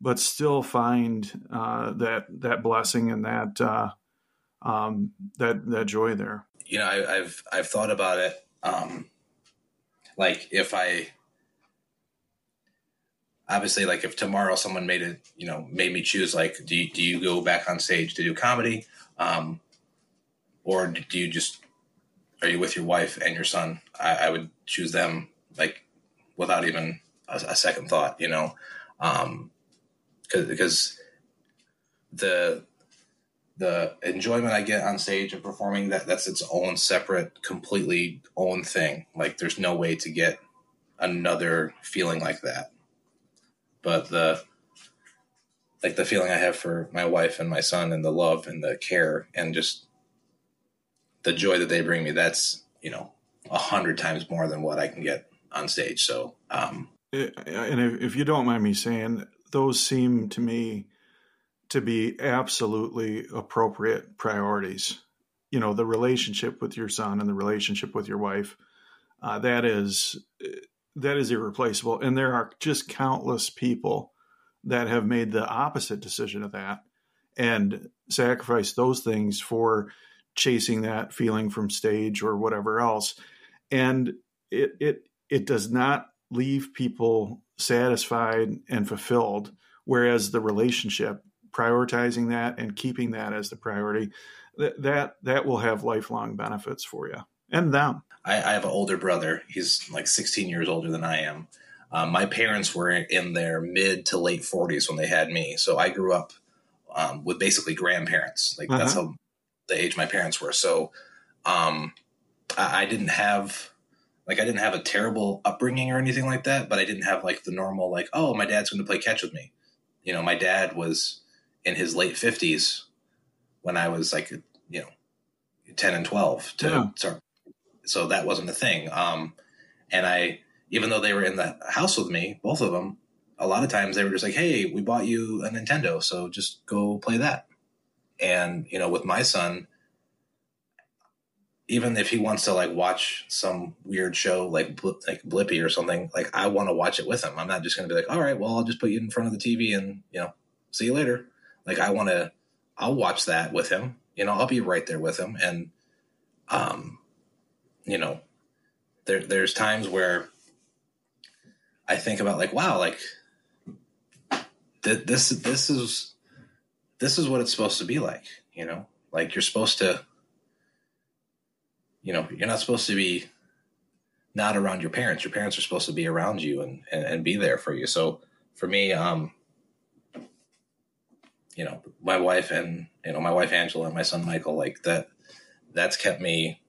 but still find uh, that that blessing and that uh, um, that that joy there. You know, I, have I've thought about it. Um, like if I obviously like if tomorrow someone made it, you know, made me choose like, do you, do you go back on stage to do comedy, um, or do you just are you with your wife and your son? I, I would choose them like without even a, a second thought, you know, um, cause, because the the enjoyment I get on stage of performing that that's its own separate, completely own thing. Like there's no way to get another feeling like that. But the like the feeling I have for my wife and my son and the love and the care and just the joy that they bring me, that's, you know, a hundred times more than what I can get on stage. So, um, and if you don't mind me saying, those seem to me to be absolutely appropriate priorities. You know, the relationship with your son and the relationship with your wife, uh, that is that is irreplaceable. And there are just countless people that have made the opposite decision of that and sacrificed those things for chasing that feeling from stage or whatever else. And it it it does not leave people satisfied and fulfilled. Whereas the relationship prioritizing that and keeping that as the priority, that that, that will have lifelong benefits for you and them. I, I have an older brother. He's like 16 years older than I am. Um, my parents were in their mid to late 40s when they had me, so I grew up um, with basically grandparents. Like uh-huh. that's how the age my parents were. So um, I, I didn't have like I didn't have a terrible upbringing or anything like that, but I didn't have like the normal like oh my dad's going to play catch with me. You know, my dad was in his late fifties when I was like, you know, 10 and 12 to yeah. start. So that wasn't a thing. Um, and I, even though they were in the house with me, both of them, a lot of times they were just like, Hey, we bought you a Nintendo. So just go play that. And, you know, with my son, even if he wants to like watch some weird show like like Blippi or something, like I want to watch it with him. I'm not just going to be like, all right, well, I'll just put you in front of the TV and you know, see you later. Like I want to, I'll watch that with him. You know, I'll be right there with him. And, um, you know, there there's times where I think about like, wow, like th- this this is this is what it's supposed to be like. You know, like you're supposed to, you know, you're not supposed to be not around your parents. Your parents are supposed to be around you and, and, and be there for you. So for me, um, you know, my wife and you know my wife Angela and my son Michael, like that. That's kept me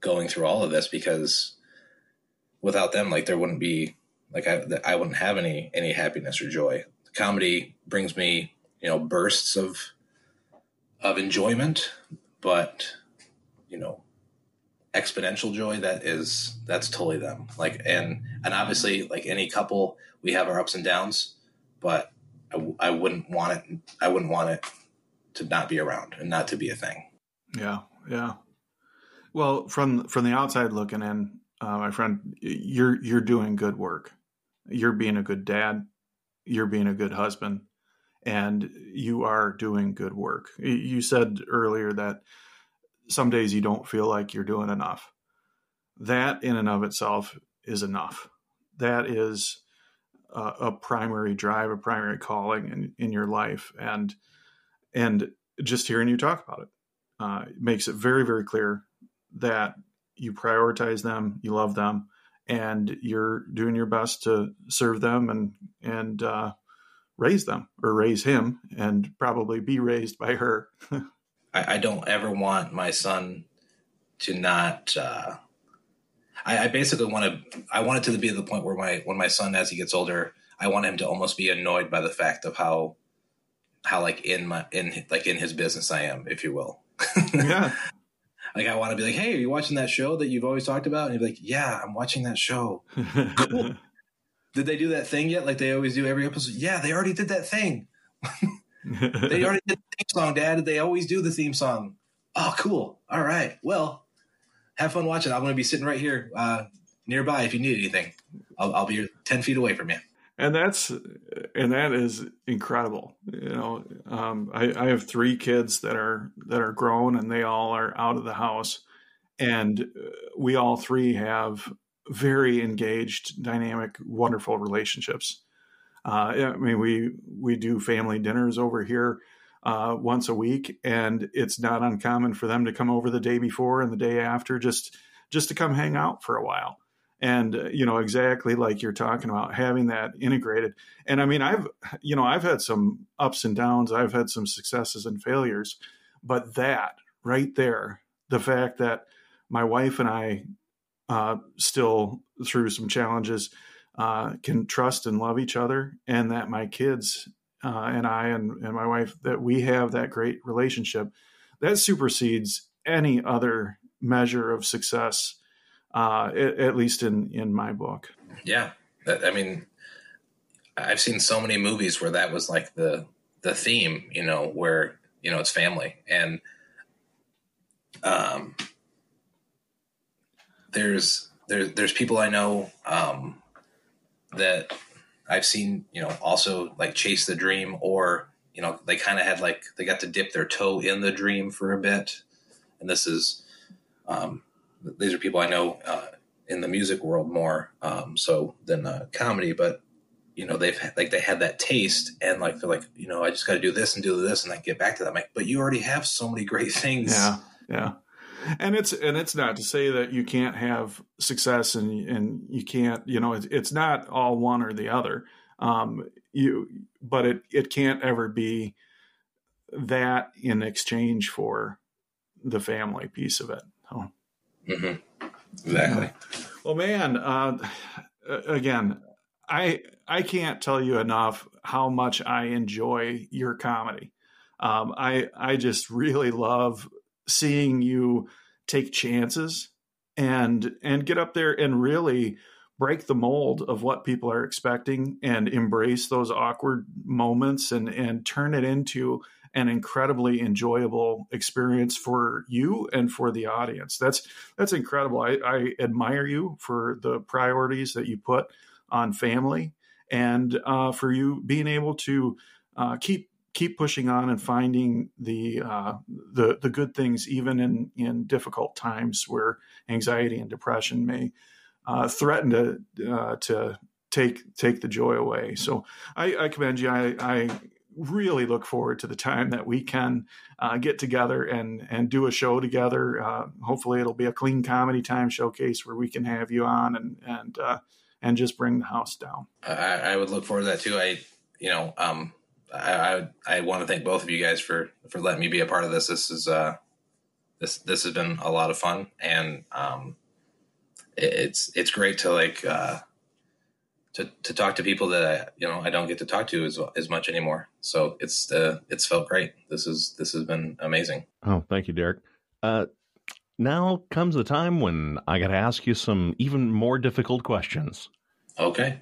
going through all of this because without them, like there wouldn't be like I I wouldn't have any any happiness or joy. Comedy brings me you know bursts of of enjoyment, but you know exponential joy that is that's totally them like and and obviously like any couple we have our ups and downs but I, wouldn't want it. I wouldn't want it to not be around and not to be a thing. Yeah, yeah. Well, from from the outside looking in, uh, my friend, you're you're doing good work. You're being a good dad. You're being a good husband, and you are doing good work. You said earlier that some days you don't feel like you're doing enough. That in and of itself is enough. That is a primary drive, a primary calling in, in your life. And, and just hearing you talk about it uh, makes it very, very clear that you prioritize them, you love them, and you're doing your best to serve them and, and, uh, raise them or raise him and probably be raised by her. [LAUGHS] I, I, don't ever want my son to not, uh, I, I basically want to. I want it to be the point where my when my son, as he gets older, I want him to almost be annoyed by the fact of how how like in my in like in his business I am, if you will. [LAUGHS] yeah. Like I want to be like, hey, are you watching that show that you've always talked about? And he'd like, yeah, I'm watching that show. [LAUGHS] cool. Did they do that thing yet? Like they always do every episode? Yeah, they already did that thing. [LAUGHS] [LAUGHS] they already did the theme song, Dad. They always do the theme song. Oh, cool. All right. Well, have fun watching. I'm going to be sitting right here uh, nearby if you need anything. I'll, I'll be 10 feet away from you. And that's and that is incredible. You know, um, I, I have three kids that are that are grown and they all are out of the house, and uh, we all three have very engaged, dynamic, wonderful relationships. Uh, I mean, we we do family dinners over here uh, once a week, and it's not uncommon for them to come over the day before and the day after just just to come hang out for a while. And uh, you know exactly like you're talking about having that integrated. And I mean, I've you know I've had some ups and downs. I've had some successes and failures, but that right there, the fact that my wife and I uh, still through some challenges uh, can trust and love each other, and that my kids uh, and I and, and my wife that we have that great relationship that supersedes any other measure of success, uh, at, at, least in in my book. Yeah, I mean, I've seen so many movies where that was like the the theme, you know, where you know it's family and um there's there's there's people I know um that I've seen, you know, also like chase the dream or, you know, they kind of had like, they got to dip their toe in the dream for a bit. And this is, um, these are people I know, uh, in the music world more, um, so than uh, comedy, but you know, they've like, they had that taste and like, they're like, you know, I just got to do this and do this and I get back to that. I'm like, but you already have so many great things. Yeah. Yeah and it's and it's not to say that you can't have success and and you can't you know it's, it's not all one or the other um you but it it can't ever be that in exchange for the family piece of it oh. mm-hmm. exactly well man uh again i i can't tell you enough how much i enjoy your comedy um, I I just really love seeing you take chances and and get up there and really break the mold of what people are expecting and embrace those awkward moments and and turn it into an incredibly enjoyable experience for you and for the audience. That's that's incredible. I, I admire you for the priorities that you put on family and uh, for you being able to uh, keep keep pushing on and finding the uh, the the good things even in in difficult times where anxiety and depression may uh, threaten to uh, to take take the joy away. So I, I commend you. I, I, really look forward to the time that we can uh, get together and and do a show together. Uh, hopefully, it'll be a clean comedy time showcase where we can have you on and and uh, and just bring the house down. I, I would look forward to that too. I you know um I, I, I want to thank both of you guys for for letting me be a part of this. This is uh this this has been a lot of fun, and um, it, it's it's great to like uh, to to talk to people that I, you know I don't get to talk to as as much anymore. So it's uh, it's felt great. This is this has been amazing. Oh, thank you, Derek. Uh, now comes the time when I got to ask you some even more difficult questions. Okay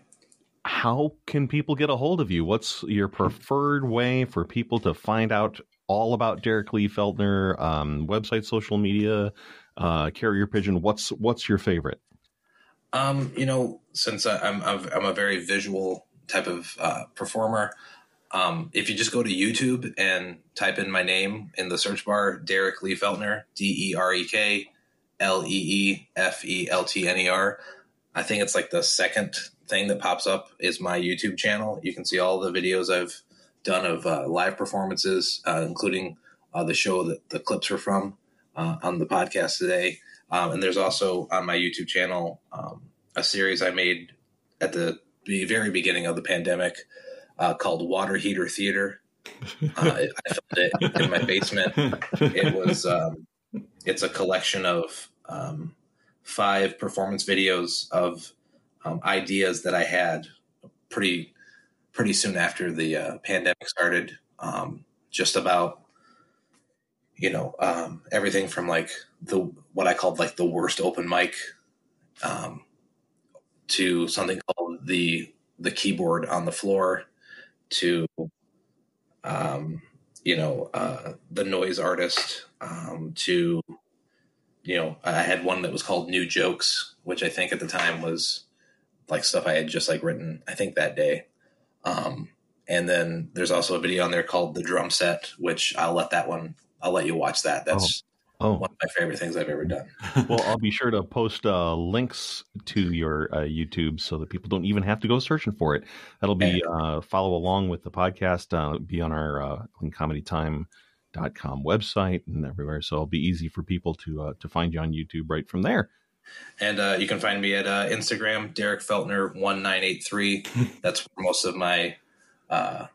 how can people get a hold of you? What's your preferred way for people to find out all about Derek Lee Feltner? Um, website, social media, uh, carrier pigeon. What's what's your favorite? Um, you know, since I, am I'm, I'm a very visual type of uh, performer, um, if you just go to YouTube and type in my name in the search bar, Derek Lee Feltner, D E R E K L E E F E L T N E R. I think it's like the second thing that pops up is my YouTube channel. You can see all the videos I've done of uh, live performances, uh, including uh, the show that the clips are from uh, on the podcast today. Um, and there's also on my YouTube channel um, a series I made at the, the very beginning of the pandemic uh, called Water Heater Theater. [LAUGHS] Uh, I filmed it in my basement. It was um, it's a collection of um, five performance videos of um, ideas that I had pretty pretty soon after the uh, pandemic started, um, just about you know um, everything from like the what I called like the worst open mic um, to something called the the keyboard on the floor to um, you know, uh, the noise artist um, to, you know, I had one that was called New Jokes, which I think at the time was like stuff I had just like written, I think that day. Um, and then there's also a video on there called The Drum Set, which I'll let that one, I'll let you watch that. That's Oh. one of my favorite things I've ever done. [LAUGHS] well, I'll be sure to post uh, links to your uh, YouTube so that people don't even have to go searching for it. That'll be uh, follow along with the podcast. Uh, be on our uh, cleancomedytime.com website and everywhere, so it'll be easy for people to uh, to find you on YouTube right from there. And uh, you can find me at uh, Instagram, Derek Feltner one nine eight three. [LAUGHS] That's where most of my uh,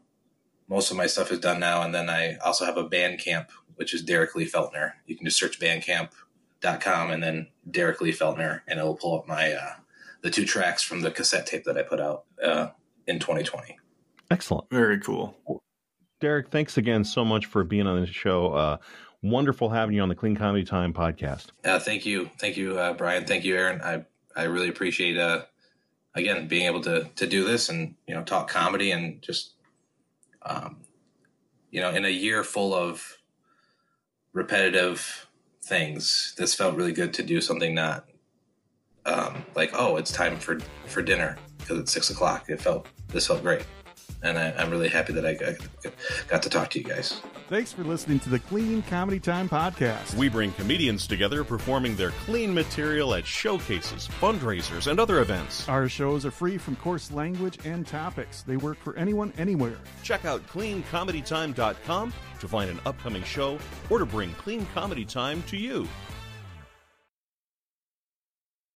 most of my stuff is done now. And then I also have a Bandcamp, which is Derek Lee Feltner. You can just search Bandcamp.com and then Derek Lee Feltner, and it will pull up my uh, the two tracks from the cassette tape that I put out uh, in 2020. Excellent. Very cool. Derek, thanks again so much for being on the show. Wonderful having you on the Clean Comedy Time podcast. Uh, thank you, thank you, uh, Brian. Thank you, Aaron. I I really appreciate uh, again being able to to do this and you know talk comedy and just um, you know in a year full of repetitive things, this felt really good to do something not um, like oh it's time for for dinner because it's six o'clock. It felt this felt great. And I, I'm really happy that I got, got to talk to you guys. Thanks for listening to the Clean Comedy Time podcast. We bring comedians together performing their clean material at showcases, fundraisers, and other events. Our shows are free from coarse language and topics. They work for anyone, anywhere. Check out cleancomedytime.com to find an upcoming show or to bring Clean Comedy Time to you.